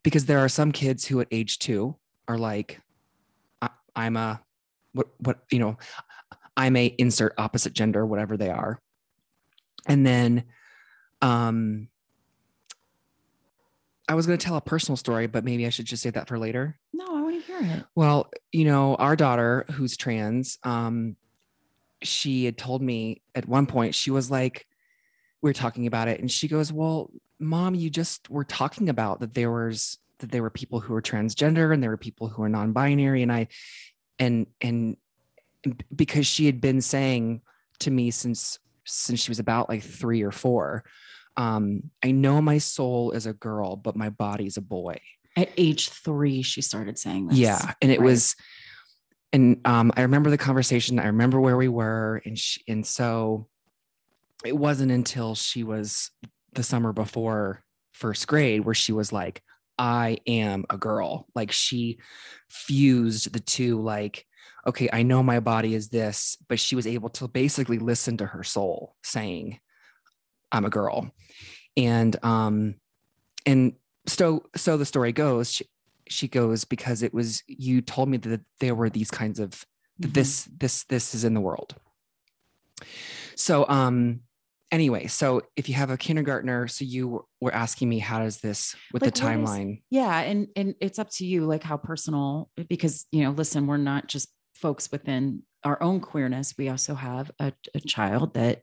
because there are some kids who at age two are like, I, I'm a what what you know, I'm a insert opposite gender, whatever they are. And then um I was gonna tell a personal story, but maybe I should just say that for later. No, I want to hear it. Well, you know, our daughter who's trans, um, she had told me at one point, she was like, we are talking about it, and she goes, Well, mom, you just were talking about that there was that there were people who were transgender and there were people who were non-binary. And I and and because she had been saying to me since since she was about like three or four, um, I know my soul is a girl, but my body's a boy. At age three, she started saying this. Yeah, and it Right. was, and um, I remember the conversation. I remember where we were, and she, and so it wasn't until she was the summer before first grade where she was like, "I am a girl." Like she fused the two. Like, okay, I know my body is this, but she was able to basically listen to her soul saying, "I'm a girl," and um, and so so the story goes she, she goes because it was you told me that there were these kinds of Mhm. this this this is in the world so um anyway so if you have a kindergartner so you were asking me how does this with Like, the what is- timeline Yeah, and and it's up to you, like how personal, because you know, listen, we're not just folks within our own queerness. We also have a, a child that,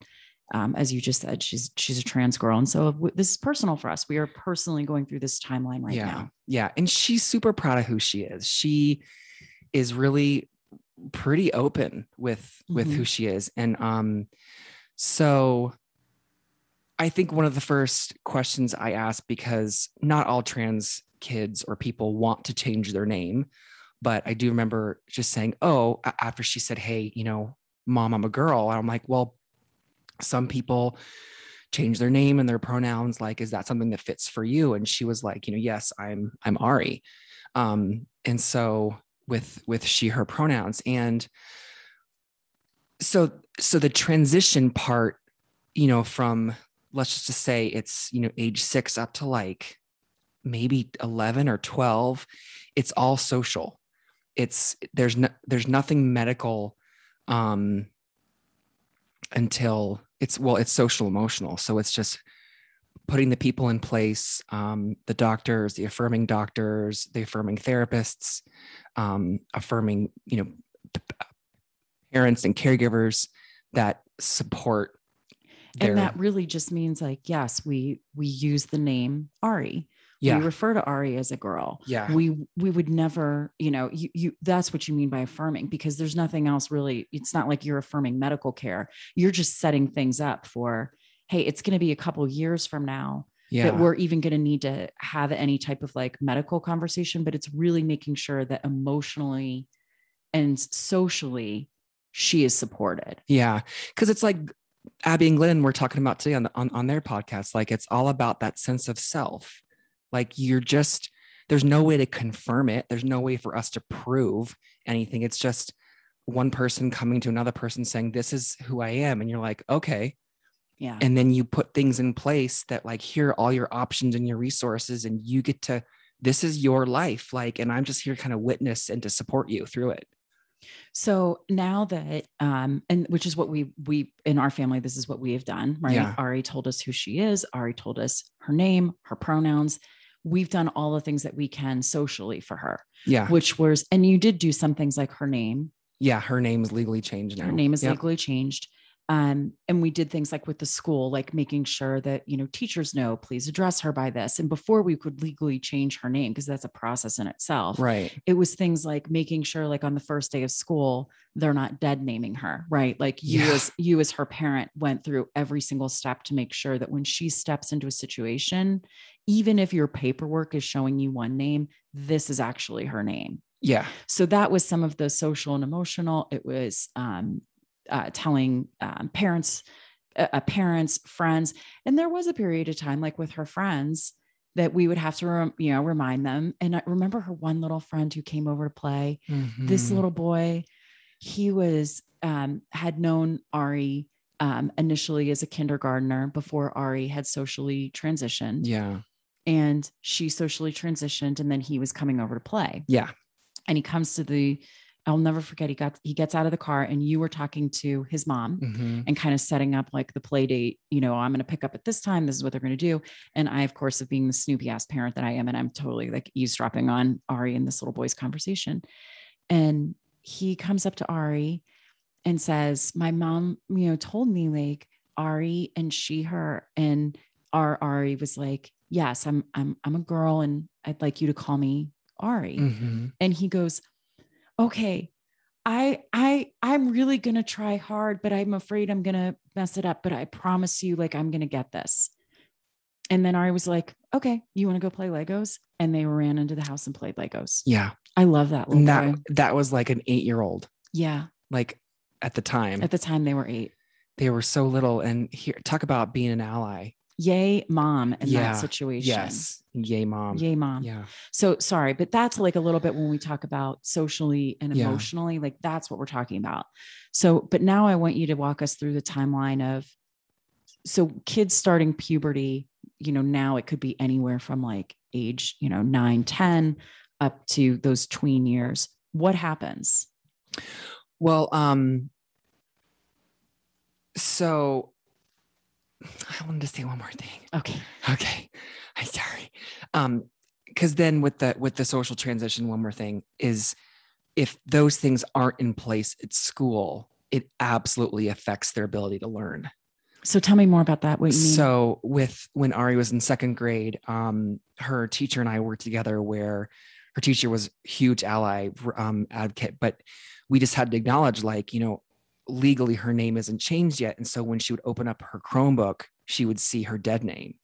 um, as you just said, she's she's a trans girl, and so w- this is personal for us. We are personally going through this timeline right yeah now. yeah and she's super proud of who she is she is really pretty open with with Mhm. who she is and um so i think one of the first questions i asked because not all trans kids or people want to change their name but i do remember just saying oh after she said hey you know mom i'm a girl i'm like well some people change their name and their pronouns like is that something that fits for you? And she was like you know yes i'm i'm ari. Um and so with with she her pronouns. And so so the transition part you know from let's just say it's you know age 6 up to like maybe 11 or 12 it's all social. It's there's no there's nothing medical um until it's well it's social emotional so it's just putting the people in place um, the doctors the affirming doctors the affirming therapists um, affirming you know parents and caregivers that support their And that really just means like, yes, we we use the name Ari. Yeah We refer to Ari as a girl. yeah we we would never you know you you that's what you mean by affirming because there's nothing else really it's not like you're affirming medical care you're just setting things up for hey it's going to be a couple years from now yeah that we're even going to need to have any type of like medical conversation but it's really making sure that emotionally and socially she is supported Yeah, because it's like Abby and Glenn were talking about today on, the, on on their podcast. Like it's all about that sense of self. Like you're just there's no way to confirm it. There's no way for us to prove anything. It's just one person coming to another person saying, "This is who I am," and you're like, "Okay." yeah And then you put things in place that like here are all your options and your resources, and you get to. This is your life, like, and I'm just here to kind of witness and to support you through it. So now that, um, and which is what we we in our family, this is what we have done, right? Yeah. Ari told us who she is. Ari told us her name, her pronouns. We've done all the things that we can socially for her, Yeah, which was, and you did do some things like her name. yeah. Her name is legally changed now. Her name is Yep. legally changed. Um, and we did things like with the school, like making sure that, you know, teachers know, please address her by this. And before we could legally change her name, because that's a process in itself. Right. It was things like making sure, like on the first day of school, they're not dead naming her, right? Like you Yeah. as you as her parent went through every single step to make sure that when she steps into a situation, even if your paperwork is showing you one name, this is actually her name Yeah. so that was some of the social and emotional it was um, uh, telling um, parents uh, uh, parents friends and there was a period of time like with her friends that we would have to rem- you know remind them and i remember her one little friend who came over to play this Mhm. little boy he was um, had known ari um, initially as a kindergartner before ari had socially transitioned Yeah. and she socially transitioned and then he was coming over to play Yeah. and he comes to the i'll never forget he got he gets out of the car and you were talking to his mom Mhm. and kind of setting up like the play date you know i'm going to pick up at this time this is what they're going to do and i of course of being the snoopy ass parent that i am and i'm totally like eavesdropping on ari and this little boy's conversation and he comes up to ari and says my mom you know told me like ari and she her and our ari was like yes i'm i'm i'm a girl and i'd like you to call me ari Mhm. and he goes okay i i i'm really going to try hard but i'm afraid i'm going to mess it up but i promise you like i'm going to get this and then ari was like okay you want to go play legos and they ran into the house and played legos Yeah. i love that little that boy. that was like an eight year old. yeah Like at the time, at the time they were eight they were so little. And here, talk about being an ally. Yay mom in Yeah. that situation Yes. Yay, mom. yay mom Yeah. So sorry, but that's like a little bit when we talk about socially and Yeah. emotionally, like that's what we're talking about. So, but now I want you to walk us through the timeline of so kids starting puberty, you know, now it could be anywhere from like age, you know, nine, 10 up to those tween years. What happens? Well, um, so I wanted to say one more thing. Okay. Okay. I'm sorry. Um, because then with the with the social transition, one more thing is if those things aren't in place at school, it absolutely affects their ability to learn. So tell me more about that. What you mean? So with when Ari was in second grade, um, her teacher and I worked together where her teacher was huge ally um, advocate, but we just had to acknowledge like, you know, legally her name isn't changed yet. And so when she would open up her Chromebook, she would see her dead name.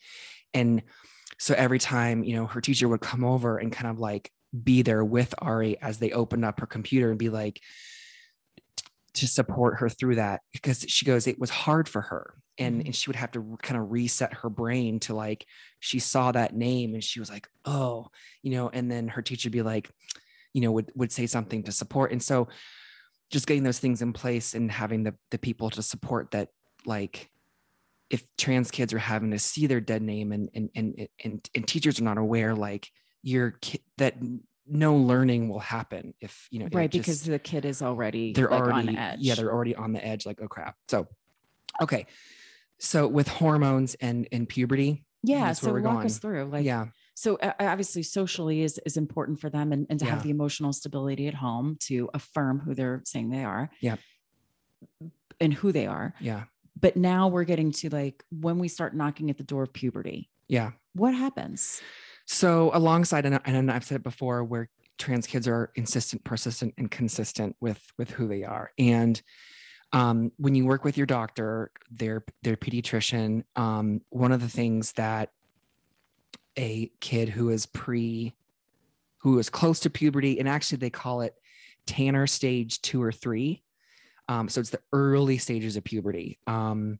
And so every time, you know, her teacher would come over and kind of like be there with Ari as they opened up her computer and be like, to support her through that because she goes it was hard for her and Mhm. and she would have to kind of reset her brain to like she saw that name and she was like oh you know and then her teacher would be like you know would would say something to support and so just getting those things in place and having the the people to support that like if trans kids are having to see their dead name and and and and, and teachers are not aware like your kid that no learning will happen if you know right. just- because the kid is already they're like already on edge. yeah they're already on the edge like oh crap so okay so with hormones and and puberty yeah. that's where So we're walk going. us through like, yeah so uh, obviously socially is is important for them and, and to Yeah. have the emotional stability at home to affirm who they're saying they are. Yeah. And who they are. Yeah. But now we're getting to like when we start knocking at the door of puberty yeah. what happens? So alongside and, I- and i've said it before where trans kids are insistent persistent and consistent with with who they are. And um, when you work with your doctor their their pediatrician um, one of the things that a kid who is pre who is close to puberty and actually they call it tanner stage two or three. Um, so it's the early stages of puberty um,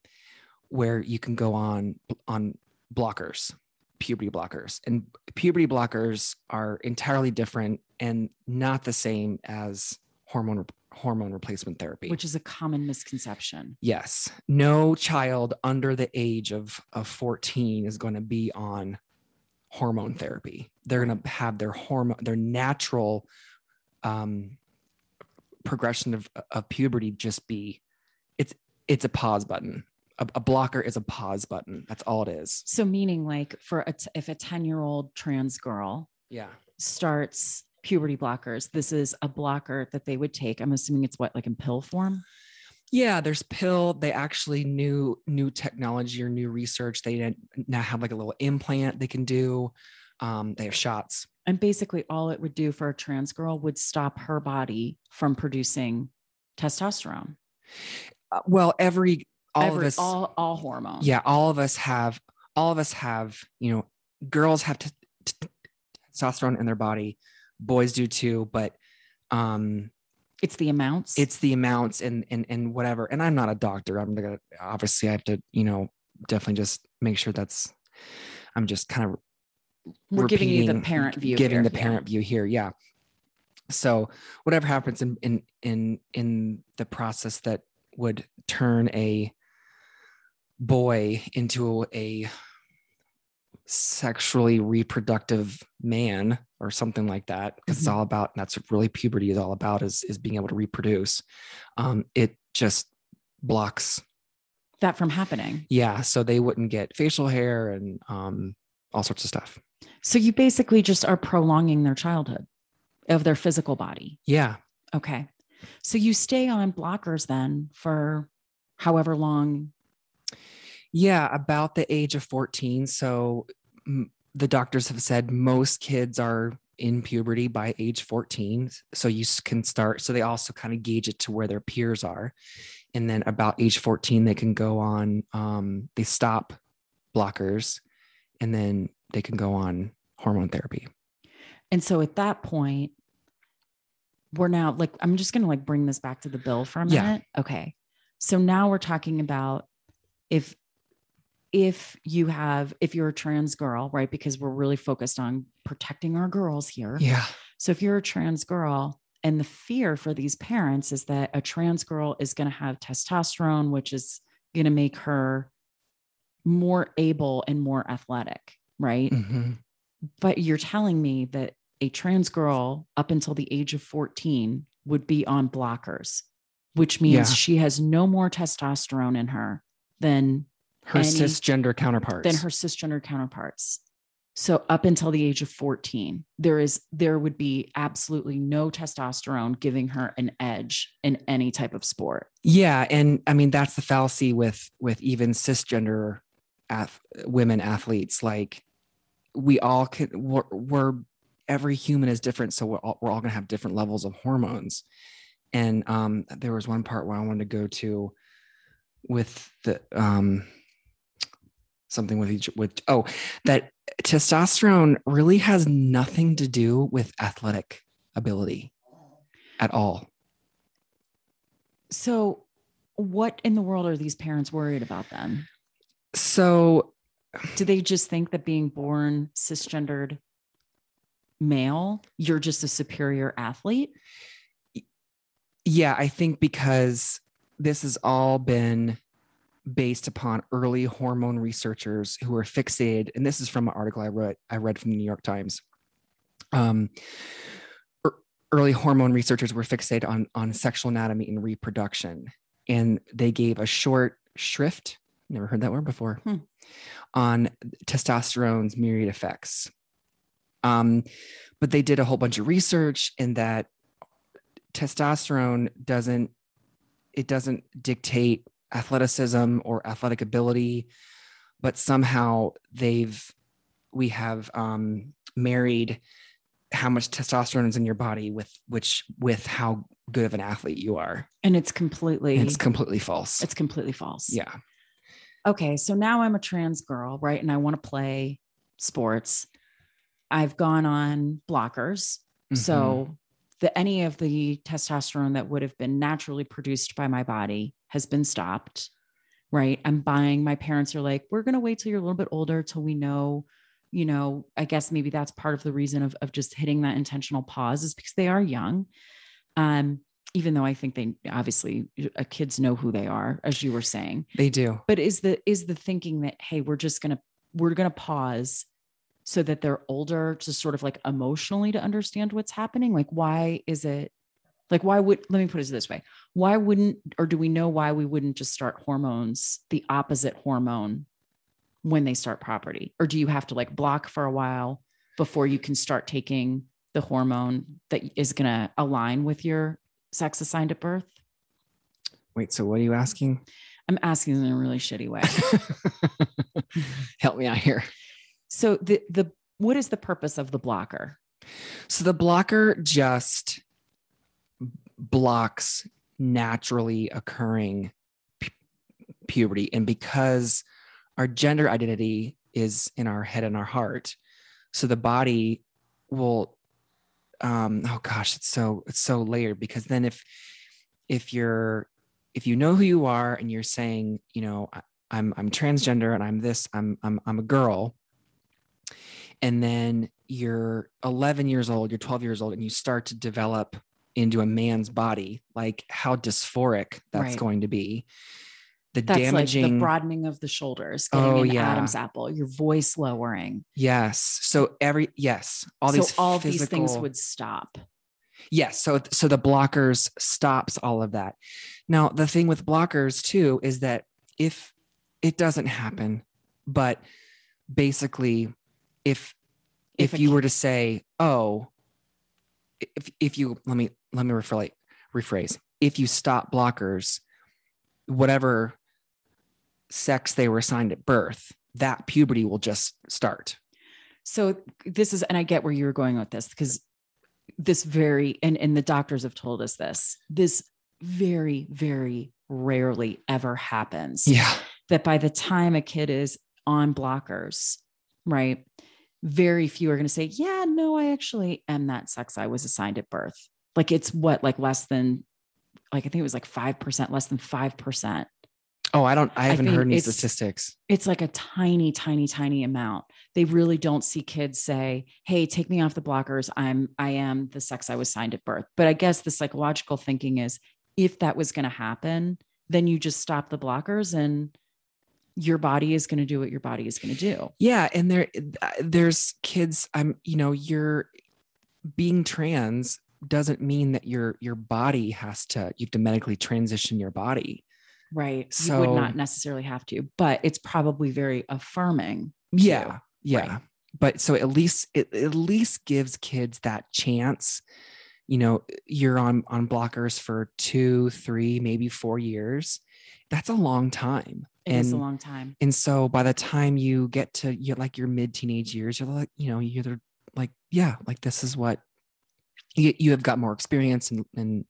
where you can go on on blockers puberty blockers. And puberty blockers are entirely different and not the same as hormone hormone replacement therapy. Which is a common misconception. Yes. No child under the age of, of 14 is going to be on hormone therapy. They're going to have their hormone their natural um, progression of, of puberty just be it's it's a pause button. A, a blocker is a pause button. That's all it is. So meaning like for a t- if a 10 year old trans girl yeah. starts puberty blockers this is a blocker that they would take. I'm assuming it's what like in pill form Yeah, there's pill. They actually new new technology or new research. They now have like a little implant they can do. Um, they have shots. And basically, all it would do for a trans girl would stop her body from producing testosterone. Uh, well, every all Every, of us, all all hormones. yeah, all of us have. All of us have. You know, girls have t- t- testosterone in their body. Boys do too, but um it's the amounts. it's the amounts and and and whatever and i'm not a doctor i'm gonna obviously i have to you know definitely just make sure that's i'm just kind of we're giving you the parent view. giving here, the yeah. parent view here yeah so whatever happens in in in in the process that would turn a boy into a sexually reproductive man or something like that because it's Mhm. all about and that's what really puberty is all about is is being able to reproduce um it just blocks that from happening. yeah so they wouldn't get facial hair and um all sorts of stuff So you basically just are prolonging their childhood of their physical body. yeah Okay. So you stay on blockers then for however long. Yeah, about the age of 14. So m- the doctors have said most kids are in puberty by age 14. So you can start. So they also kind of gauge it to where their peers are. And then about age 14, they can go on, um, they stop blockers and then they can go on hormone therapy. And so at that point, we're now like, I'm just going to like bring this back to the bill for a Yeah. minute. Okay. So now we're talking about if, if you have, if you're a trans girl, right? Because we're really focused on protecting our girls here. Yeah. So if you're a trans girl, and the fear for these parents is that a trans girl is going to have testosterone, which is going to make her more able and more athletic, right? Mhm. But you're telling me that a trans girl up until the age of 14 would be on blockers, which means Yeah. she has no more testosterone in her than Her Any- cisgender counterparts. than her cisgender counterparts. So up until the age of 14, there is there would be absolutely no testosterone giving her an edge in any type of sport. Yeah, and I mean that's the fallacy with with even cisgender ath- women athletes. Like we all can, we're, we're every human is different, so we're all, we're all gonna have different levels of hormones. And um, there was one part where I wanted to go to with the um something with each with oh that testosterone really has nothing to do with athletic ability at all. So what in the world are these parents worried about then? So Do they just think that being born cisgendered male, you're just a superior athlete? Yeah, I think because this has all been based upon early hormone researchers who were fixated, and this is from an article I read I read from the New York Times. Um, early hormone researchers were fixated on on sexual anatomy and reproduction, and they gave a short shrift. Never heard that word before. Hmm. On testosterone's myriad effects. Um, but they did a whole bunch of research in that testosterone doesn't it doesn't dictate athleticism or athletic ability but somehow they've we have um married how much testosterone is in your body with which with how good of an athlete you are And it's completely And it's completely false it's completely false. yeah okay, so now I'm a trans girl, right? And I want to play sports. I've gone on blockers. Mhm. So the any of the testosterone that would have been naturally produced by my body has been stopped. Right. I'm buying, my parents are like, we're gonna wait till you're a little bit older till we know, you know, I guess maybe that's part of the reason of, of just hitting that intentional pause is because they are young. Um, even though I think they obviously uh, kids know who they are, as you were saying they do but is the is the thinking that hey we're just gonna we're gonna pause so that they're older to sort of like emotionally to understand what's happening like why is it like why would let me put it this way why wouldn't or do we know why we wouldn't just start hormones the opposite hormone when they start puberty? or do you have to like block for a while before you can start taking the hormone that is going to align with your sex assigned at birth Wait, so what are you asking? I'm asking in a really shitty way. [laughs] Help me out here. so the the what is the purpose of the blocker? So the blocker just blocks naturally occurring pu- puberty. And because our gender identity is in our head and our heart, so the body will um oh gosh, it's so it's so layered because then if if you're if you know who you are and you're saying, you know, I- I'm I'm transgender and I'm this, I'm I'm I'm a girl, and then you're 11 years old, you're 12 years old, and you start to develop into a man's body, like how dysphoric that's Right. going to be. The That's damaging, like the broadening of the shoulders, getting Oh, an yeah. Adam's apple, your voice lowering. yes. So every yes, all so these all these things would stop. Yes. So so the blockers stops all of that. Now the thing with blockers too is that if it doesn't happen, but basically if If if, you ki- were to say, oh, if if you let me let me rephrase rephrase. If you stop blockers, whatever sex they were assigned at birth, that puberty will just start. So this is, and I get where you're going with this because this very, and, and the doctors have told us this, this very, very rarely ever happens. Yeah. That by the time a kid is on blockers, right? Very few are going to say, yeah, no, I actually am that sex I was assigned at birth. Like it's what, like less than, like I think it was like 5%, less than 5%. Oh, I don't I haven't think heard any statistics. it's like a tiny tiny tiny amount they really don't see kids say hey take me off the blockers i'm i am the sex i was signed at birth but i guess the psychological thinking is if that was going to happen then you just stop the blockers and your body is going to do what your body is going to do Yeah, and there uh, there's kids I'm you know, you're being trans doesn't mean that your your body has to you have to medically transition your body. right you would not necessarily have to but it's probably very affirming Yeah. Yeah. Right. But so at least it at least gives kids that chance. You know, you're on on blockers for 2, 3, maybe 4 years. That's a long time. It a long time And so by the time you get to you like your mid teenage years, you're like, you know, you're like, yeah, like this is what you, you have got more experience and, and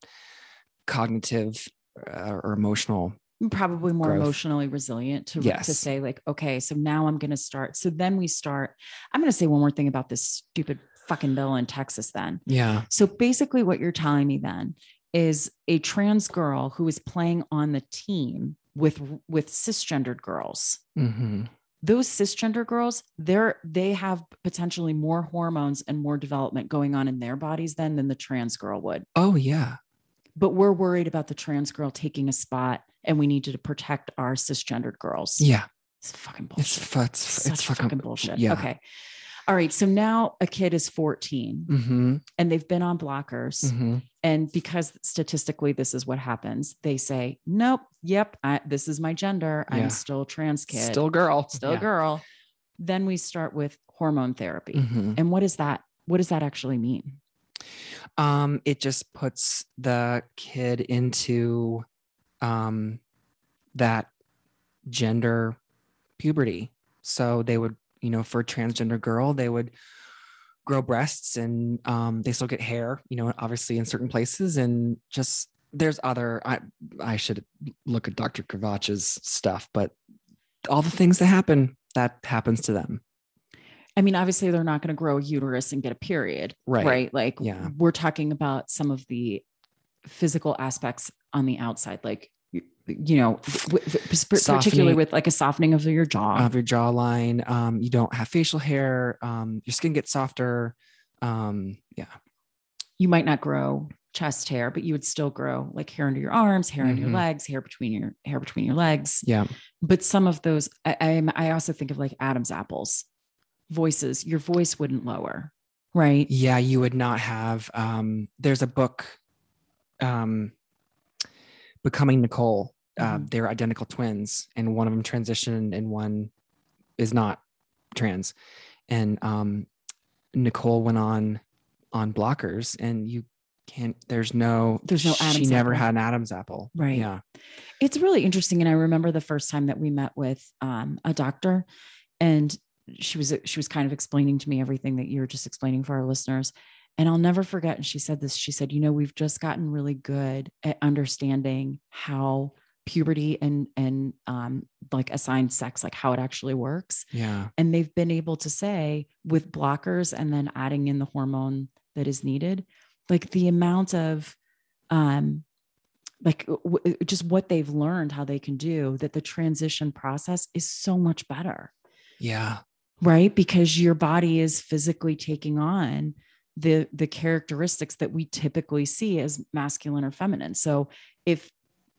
cognitive uh, or emotional. probably more growth. emotionally resilient to, to say like okay so now i'm going to start so then we start i'm going to say one more thing about this stupid fucking bill in texas then Yeah. so basically what you're telling me then is a trans girl who is playing on the team with with cisgendered girls hmm those cisgender girls they're they have potentially more hormones and more development going on in their bodies then than the trans girl would Oh yeah. but we're worried about the trans girl taking a spot and we need to protect our cisgendered girls. Yeah. It's fucking bullshit. it's, Such it's fucking, fucking bullshit. yeah. Okay. All right. So now a kid is 14 hmm and they've been on blockers. hmm And because statistically this is what happens, they say, nope, yep, I, this is my gender. Yeah. I'm still trans kid, Still girl. still a Yeah. girl. Then we start with hormone therapy. Mhm. And what is that? What does that actually mean? Um, it just puts the kid into um that gender puberty. So they would, you know, for a transgender girl, they would grow breasts and um they still get hair, you know, obviously in certain places and just there's other I I should look at Dr. Kravach's stuff, but all the things that happen, that happens to them. I mean, obviously, they're not going to grow a uterus and get a period, Right. Right. Like, Yeah. we're talking about some of the physical aspects on the outside, like, you, know, particularly with like a softening of your jaw. of your jawline. Um, you don't have facial hair. Um, your skin gets softer. Um, yeah. you might not grow chest hair, but you would still grow like hair under your arms, hair in your Mhm. legs, hair between your hair between your legs. Yeah. But some of those, I, I'm- I also think of like Adam's apples, voices. Your voice wouldn't lower, right? Yeah. You would not have, um, there's a book, um, Becoming Nicole. Uh, Mhm. they're identical twins, and one of them transitioned and one is not trans. And um, Nicole went on on blockers, and you can't there's no There's no she Adam's never apple. had an adam's apple Right. yeah It's really interesting. And I remember the first time that we met with um, a doctor and she was she was kind of explaining to me everything that you were just explaining for our listeners. And I'll never forget. And she said this, she said, you know, we've just gotten really good at understanding how puberty and and um like assigned sex, like how it actually works. yeah. And they've been able to say with blockers and then adding in the hormone that is needed, like the amount of um like w- just what they've learned how they can do that the transition process is so much better. Yeah. Right? Because your body is physically taking on the the characteristics that we typically see as masculine or feminine. So if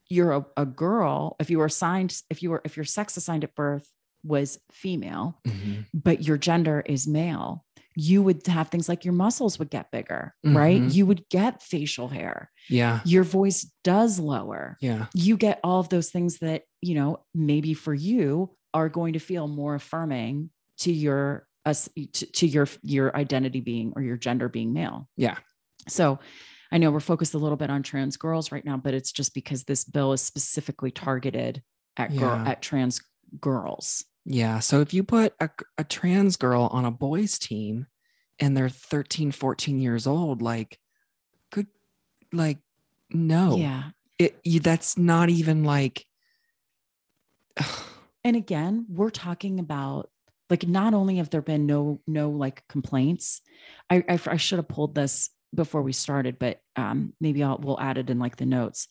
you're a, a girl if you were assigned if you were if your sex assigned at birth was female Mhm. but your gender is male you would have things like your muscles would get bigger right Mhm. you would get facial hair yeah your voice does lower yeah you get all of those things that you know maybe for you are going to feel more affirming to your us to, to your your identity being or your gender being male Yeah. so i know we're focused a little bit on trans girls right now but it's just because this bill is specifically targeted at girl at trans girls. Yeah so if you put a, a trans girl on a boys team and they're 13 14 years old like good like no. Yeah. It you, that's not even like [sighs] and again we're talking about like not only have there been no no like complaints i i, I should have pulled this before we started but um maybe i'll we'll add it in like the notes.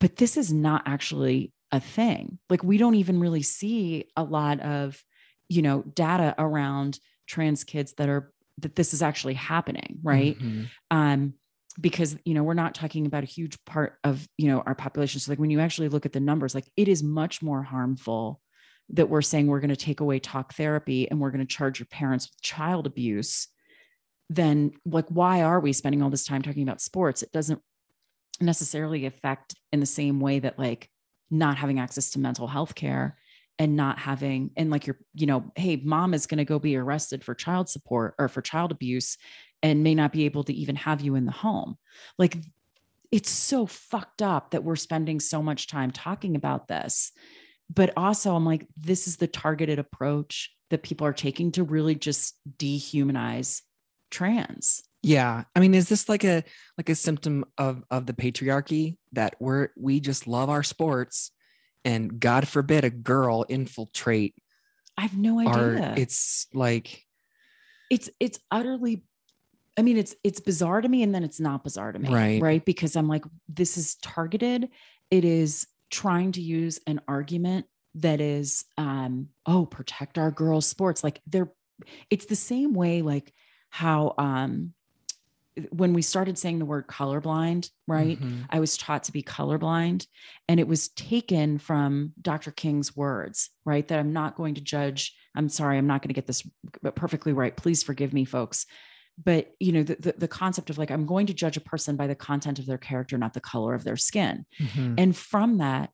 But this is not actually a thing. Like we don't even really see a lot of you know data around trans kids that are that this is actually happening right? Mhm. um because you know we're not talking about a huge part of you know our population. So like when you actually look at the numbers like it is much more harmful that we're saying we're going to take away talk therapy and we're going to charge your parents with child abuse then like why are we spending all this time talking about sports? It doesn't necessarily affect in the same way that like not having access to mental health care and not having and like you're you know hey mom is going to go be arrested for child support or for child abuse and may not be able to even have you in the home. Like it's so fucked up that we're spending so much time talking about this. But also i'm like this is the targeted approach that people are taking to really just dehumanize trans. Yeah. I mean is this like a like a symptom of of the patriarchy that we're we just love our sports and god forbid a girl infiltrate i have no our idea. it's like it's it's utterly i mean it's it's bizarre to me and then it's not bizarre to me Right. right? Because i'm like this is targeted. It is trying to use an argument that is um oh protect our girls sports. Like they're it's the same way like how um when we started saying the word colorblind right mhm. I was taught to be colorblind. And it was taken from Dr. King's words, right? That I'm not going to judge. I'm sorry, I'm not going to get this perfectly right. Please forgive me, folks. But you know, the, the, the concept of like, I'm going to judge a person by the content of their character, not the color of their skin. Mhm. And from that,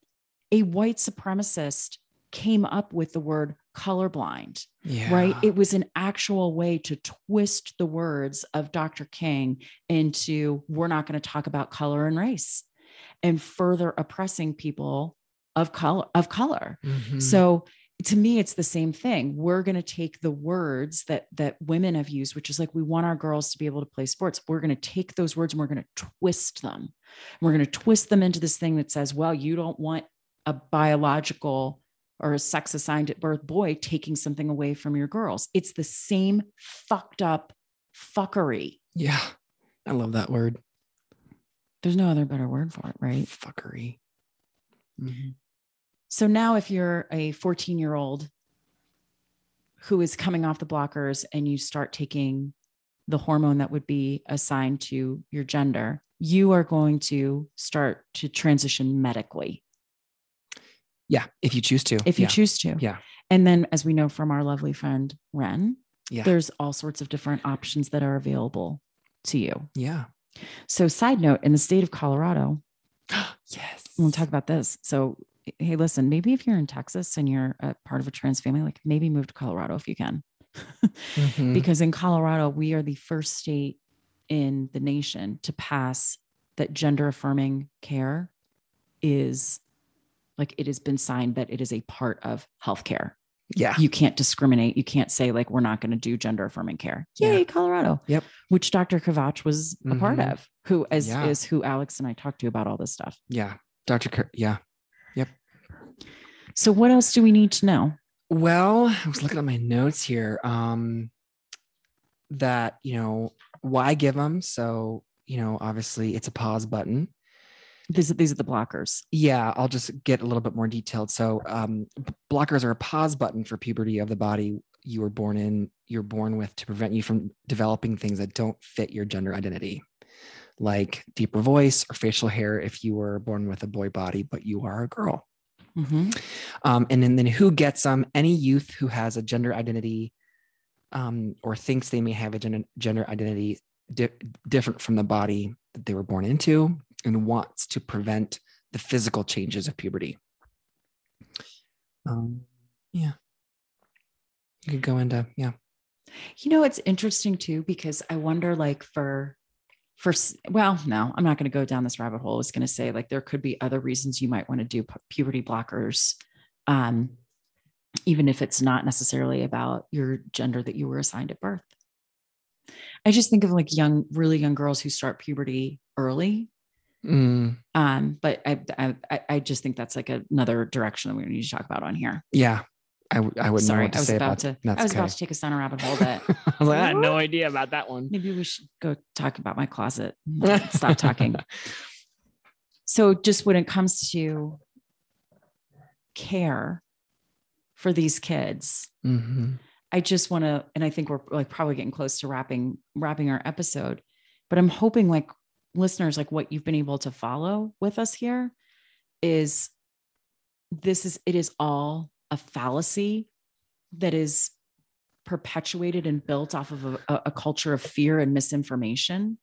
a white supremacist came up with the word colorblind yeah right? It was an actual way to twist the words of Dr. King into we're not going to talk about color and race and further oppressing people of color of color. Mhm. So to me it's the same thing. We're going to take the words that that women have used which is like we want our girls to be able to play sports. We're going to take those words and we're going to twist them. We're going to twist them into this thing that says, well, you don't want a biological or a sex assigned at birth boy taking something away from your girls. It's the same fucked up fuckery. yeah i love that word There's no other better word for it, right? fuckery Mhm. So now, if you're a 14 year old who is coming off the blockers and you start taking the hormone that would be assigned to your gender, you are going to start to transition medically yeah if you choose to if you yeah. choose to. Yeah. And then, as we know from our lovely friend Ren, yeah there's all sorts of different options that are available to you. yeah So, side note in the state of Colorado, [gasps] yes we'll talk about this. So, hey, listen, maybe if you're in Texas and you're a part of a trans family, like maybe move to Colorado if you can. [laughs] Mhm. Because in Colorado, we are the first state in the nation to pass that gender affirming care is like it has been signed that it is a part of healthcare. Yeah. You can't discriminate. You can't say like we're not going to do gender affirming care. Yay, Yeah. Colorado. Yep. Which Dr. Kavach was a part Mhm. of, who as Yeah. is who Alex and I talked to about all this stuff. Yeah. Dr. Ker- yeah. Yep. So what else do we need to know? Well, I was looking at my notes here. Um, that you know, why give them? So you know, obviously, it's a pause button. These are, these are the blockers. Yeah, I'll just get a little bit more detailed. So, um, blockers are a pause button for puberty of the body you were born in. You're born with to prevent you from developing things that don't fit your gender identity, like deeper voice or facial hair. If you were born with a boy body but you are a girl. Mhm. Um, and then, then who gets them? Any youth who has a gender identity um, or thinks they may have a gender, gender identity di- different from the body that they were born into and wants to prevent the physical changes of puberty. Um, yeah. You could go into, yeah. You know, it's interesting too, because I wonder like for for well, no, I'm not going to go down this rabbit hole. I was going to say like there could be other reasons you might want to do pu- puberty blockers. Um, even if it's not necessarily about your gender that you were assigned at birth. I just think of like young, really young girls who start puberty early. Mm, Um, but I, I, I- just think that's like another direction that we need to talk about on here. yeah. I, w- I wouldn't know Sorry, what to I was say about about to. That's I was okay. about to take us down a rabbit hole that [laughs] I was like, I had no idea about that one. maybe we should go talk about my closet. Stop talking. [laughs] So, just when it comes to care for these kids, Mhm. I just want to, and I think we're like probably getting close to wrapping wrapping our episode, but I'm hoping like listeners, like what you've been able to follow with us here, is this is it is all a fallacy that is perpetuated and built off of a, a- culture of fear and misinformation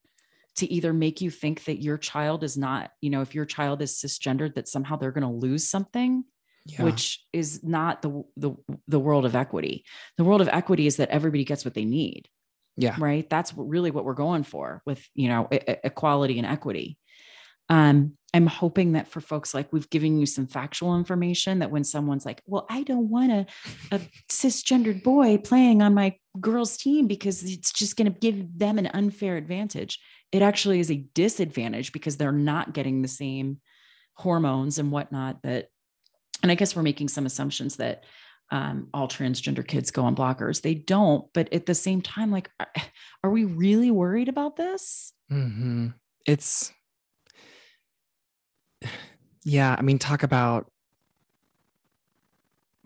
to either make you think that your child is not, you know, if your child is cisgendered, that somehow they're going to lose something Yeah. which is not the, the the world of equity. The world of equity is that everybody gets what they need, yeah. right? That's really what we're going for with you know equality and equity. Um, I'm hoping that for folks like we've given you some factual information that when someone's like, "Well, I don't want a, a cisgendered boy playing on my girls' team because it's just going to give them an unfair advantage," it actually is a disadvantage because they're not getting the same hormones and whatnot that and I guess we're making some assumptions that um, all transgender kids go on blockers. They don't, but at the same time, like, are, [sighs] we really worried about this? hmm It's [sighs] yeah. I mean, talk about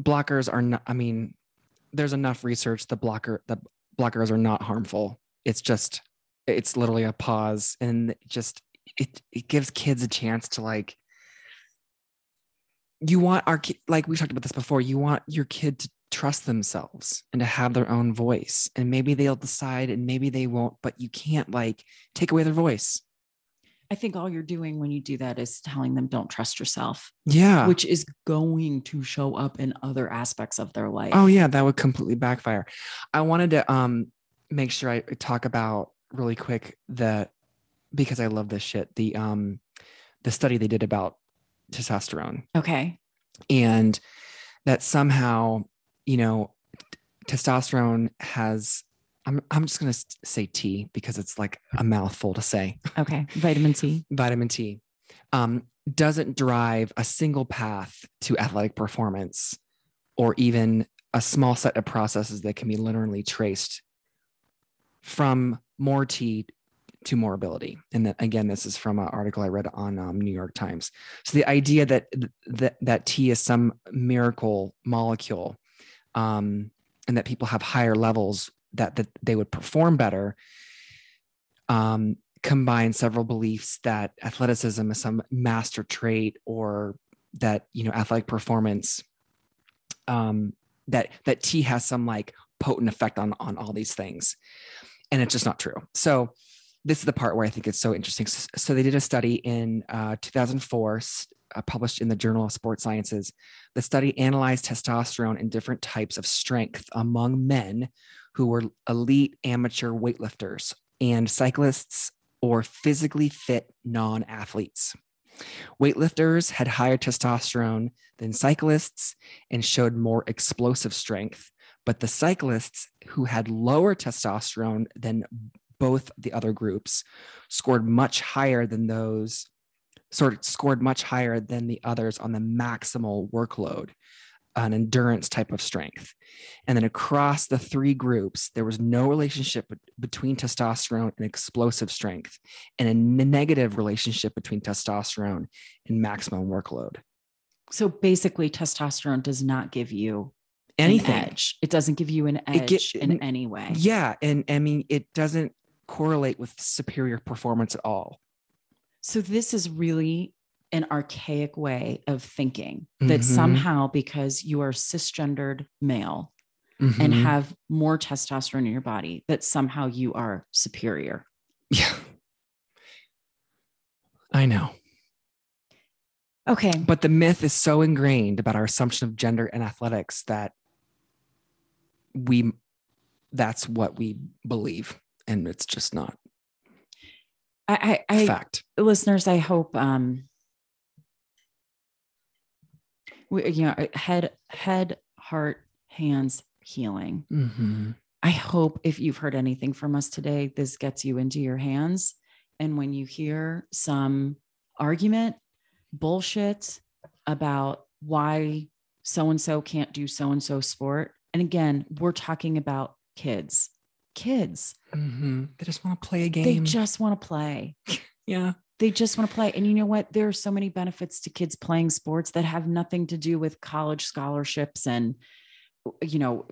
blockers are not. I mean, there's enough research. The blocker, the blockers are not harmful. It's just, it's literally a pause, and just it it gives kids a chance to like. You want our ki- like we talked about this before. You want your kid to trust themselves and to have their own voice, and maybe they'll decide, and maybe they won't. But you can't like take away their voice. I think all you're doing when you do that is telling them don't trust yourself, Yeah. which is going to show up in other aspects of their life. oh yeah, that would completely backfire. I wanted to um make sure I talk about really quick the because I love this shit. The um the study they did about testosterone Okay. and that somehow, you know, t- testosterone has I'm I'm just going to say T because it's like a mouthful to say. Okay. Vitamin C. [laughs] vitamin T um, doesn't drive a single path to athletic performance or even a small set of processes that can be literally traced from more T to more ability. And that, again, this is from an article I read on um, New York Times. So the idea that that, that T is some miracle molecule um, and that people have higher levels that, that they would perform better um, combine several beliefs that athleticism is some master trait or that you know athletic performance um that that T has some like potent effect on on all these things and it's just not true so this is the part where i think it's so interesting so they did a study in uh, 2004 s- uh, published in the journal of sports sciences the study analyzed testosterone in different types of strength among men who were elite amateur weightlifters and cyclists or physically fit non athletes. Weightlifters had higher testosterone than cyclists and showed more explosive strength, but the cyclists who had lower testosterone than both the other groups scored much higher than those sort of scored much higher than the others on the maximal workload an endurance type of strength. And then across the three groups, there was no relationship between testosterone and explosive strength, and a negative relationship between testosterone and maximum workload. So basically, testosterone does not give you anything. edge. It doesn't give you an edge get, in any way. Yeah. And I mean, it doesn't correlate with superior performance at all. So this is really an archaic way of thinking that mm-hmm. somehow because you are cisgendered male mm-hmm. and have more testosterone in your body that somehow you are superior. Yeah. I know. Okay. But the myth is so ingrained about our assumption of gender and athletics that we that's what we believe and it's just not I, I, I fact listeners I hope um we, you know, head, head, heart, hands, healing. Mm-hmm. I hope if you've heard anything from us today, this gets you into your hands. And when you hear some argument, bullshit about why so and so can't do so and so sport, and again, we're talking about kids, kids. Mm-hmm. They just want to play a game. They just want to play. [laughs] yeah they just want to play. And you know what? There are so many benefits to kids playing sports that have nothing to do with college scholarships and, you know,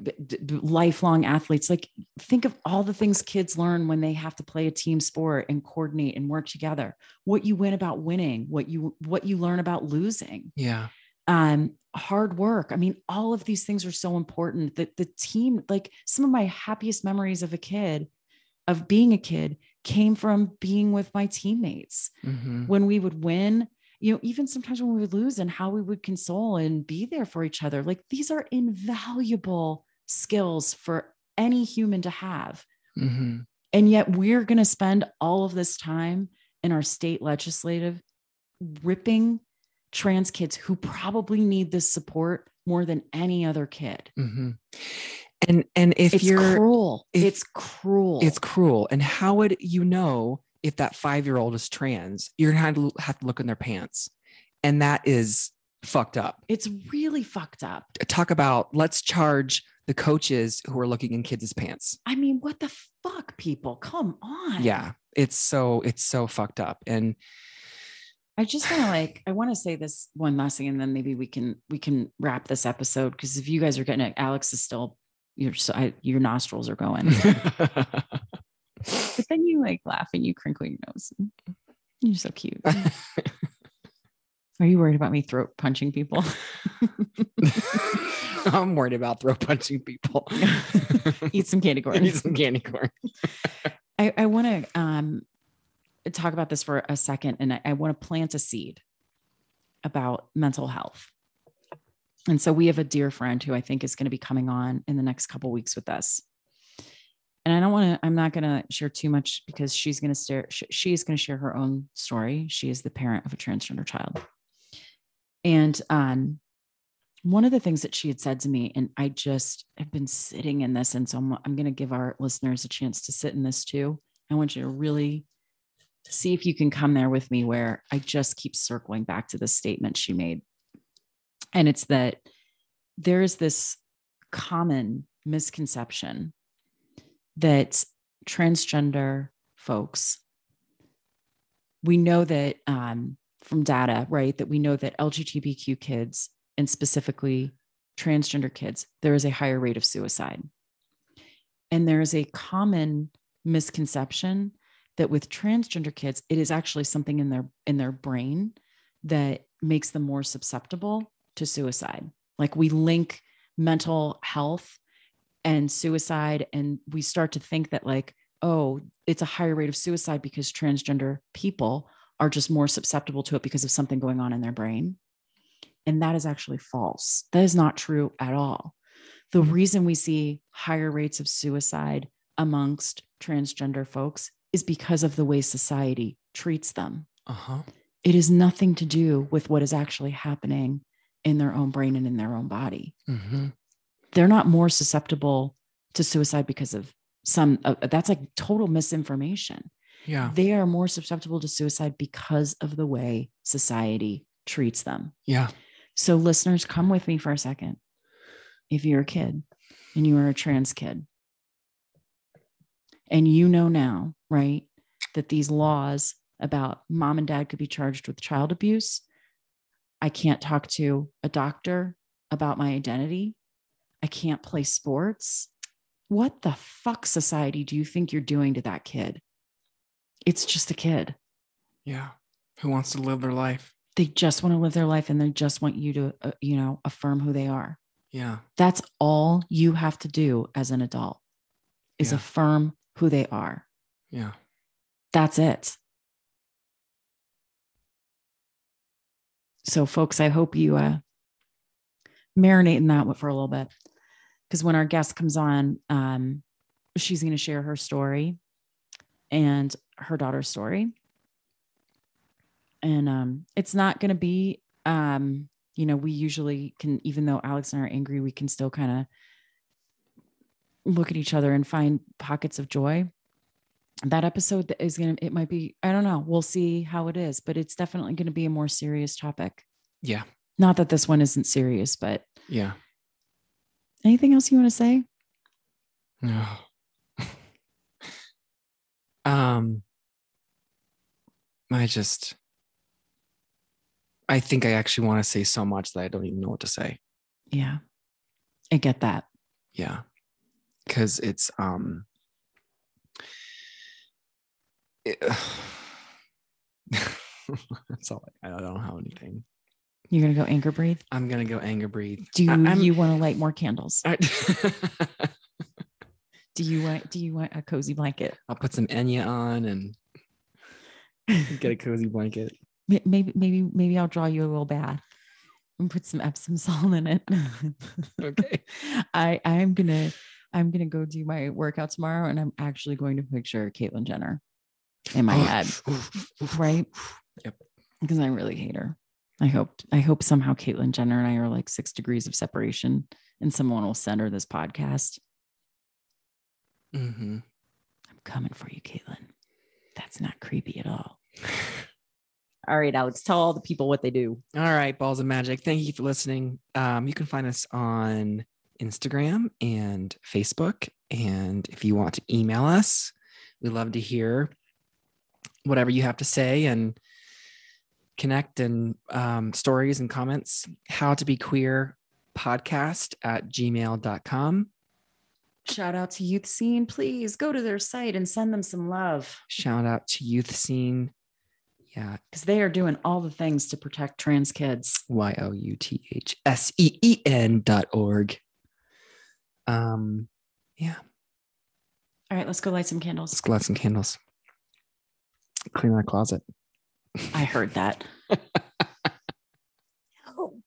lifelong athletes. Like, think of all the things kids learn when they have to play a team sport and coordinate and work together. What you win about winning, what you what you learn about losing. Yeah. Um, hard work. I mean, all of these things are so important that the team, like some of my happiest memories of a kid, of being a kid, came from being with my teammates mm-hmm. when we would win you know even sometimes when we would lose and how we would console and be there for each other like these are invaluable skills for any human to have mm-hmm. and yet we're going to spend all of this time in our state legislative ripping trans kids who probably need this support more than any other kid mm-hmm. And and if it's you're cruel, if, it's cruel. It's cruel. And how would you know if that five year old is trans? You're gonna have to, have to look in their pants, and that is fucked up. It's really fucked up. Talk about let's charge the coaches who are looking in kids' pants. I mean, what the fuck, people? Come on. Yeah, it's so it's so fucked up, and I just want to like I want to say this one last thing, and then maybe we can we can wrap this episode because if you guys are getting it, Alex is still your so I, your nostrils are going. [laughs] but then you like laugh and you crinkle your nose. You're so cute. Are you worried about me throat punching people? [laughs] I'm worried about throat punching people. [laughs] Eat some candy corn. Eat some candy corn. I, I want to um, talk about this for a second, and I, I want to plant a seed about mental health and so we have a dear friend who I think is going to be coming on in the next couple weeks with us. And I don't want to, I'm not going to share too much because she's going to share, she is going to share her own story. She is the parent of a transgender child. And um, one of the things that she had said to me, and I just have been sitting in this. And so I'm, I'm going to give our listeners a chance to sit in this too. I want you to really see if you can come there with me where I just keep circling back to the statement she made. And it's that there's this common misconception that transgender folks, we know that um, from data, right, that we know that LGBTQ kids and specifically transgender kids, there is a higher rate of suicide. And there is a common misconception that with transgender kids, it is actually something in their in their brain that makes them more susceptible to suicide. Like we link mental health and suicide, and we start to think that, like, oh, it's a higher rate of suicide because transgender people are just more susceptible to it because of something going on in their brain. And that is actually false. That is not true at all. The mm-hmm. reason we see higher rates of suicide amongst transgender folks is because of the way society treats them. Uh-huh. It is nothing to do with what is actually happening in their own brain and in their own body. Mm-hmm. They're not more susceptible to suicide because of some, uh, that's like total misinformation. Yeah. They are more susceptible to suicide because of the way society treats them. Yeah. So, listeners, come with me for a second. If you're a kid and you are a trans kid, and you know now, right, that these laws about mom and dad could be charged with child abuse, I can't talk to a doctor about my identity. I can't play sports. What the fuck society do you think you're doing to that kid? It's just a kid. Yeah. Who wants to live their life? They just want to live their life and they just want you to, uh, you know, affirm who they are. Yeah. That's all you have to do as an adult is Yeah. affirm who they are. Yeah. That's it. So, folks, I hope you uh, marinate in that for a little bit. Because when our guest comes on, um, she's going to share her story and her daughter's story. And um, it's not going to be, um, you know, we usually can, even though Alex and I are angry, we can still kind of look at each other and find pockets of joy that episode is going to it might be i don't know we'll see how it is but it's definitely going to be a more serious topic Yeah. not that this one isn't serious but Yeah. anything else you want to say No. [sighs] um I just I think I actually want to say so much that I don't even know what to say. yeah i get that Yeah. Cuz it's um it, [sighs] that's all I, I don't have anything. you're to go anger breathe I'm gonna go anger breathe. do I- you want to light more candles I, [laughs] do you want do you want a cozy blanket I'll put some Enya on and get a cozy blanket. Maybe maybe maybe i'll draw you a little bath and put some epsom salt in it Okay. [laughs] i i'm gonna i'm gonna go do my workout tomorrow and i'm actually going to picture caitlyn jenner in my head right? Yep. Because I really hate her. I hope I hope somehow Caitlyn Jenner and I are like six degrees of separation, and someone will send her this podcast. hmm I'm coming for you, Caitlyn. That's not creepy at all. [laughs] All right, Alex, tell all the people what they do. All right, balls of magic. Thank you for listening. Um, you can find us on Instagram and Facebook. And if you want to email us, we love to hear whatever you have to say and connect and um, stories and comments. How to be queer podcast at gmail.com. Shout out to Youth Seen. Please go to their site and send them some love Shout out to Youth Seen. Yeah, because they are doing all the things to protect trans kids. Y O U T H S E E N dot org. Um, yeah, All right, let's go light some candles. let's go light some candles. Clean our closet. I heard that. [laughs]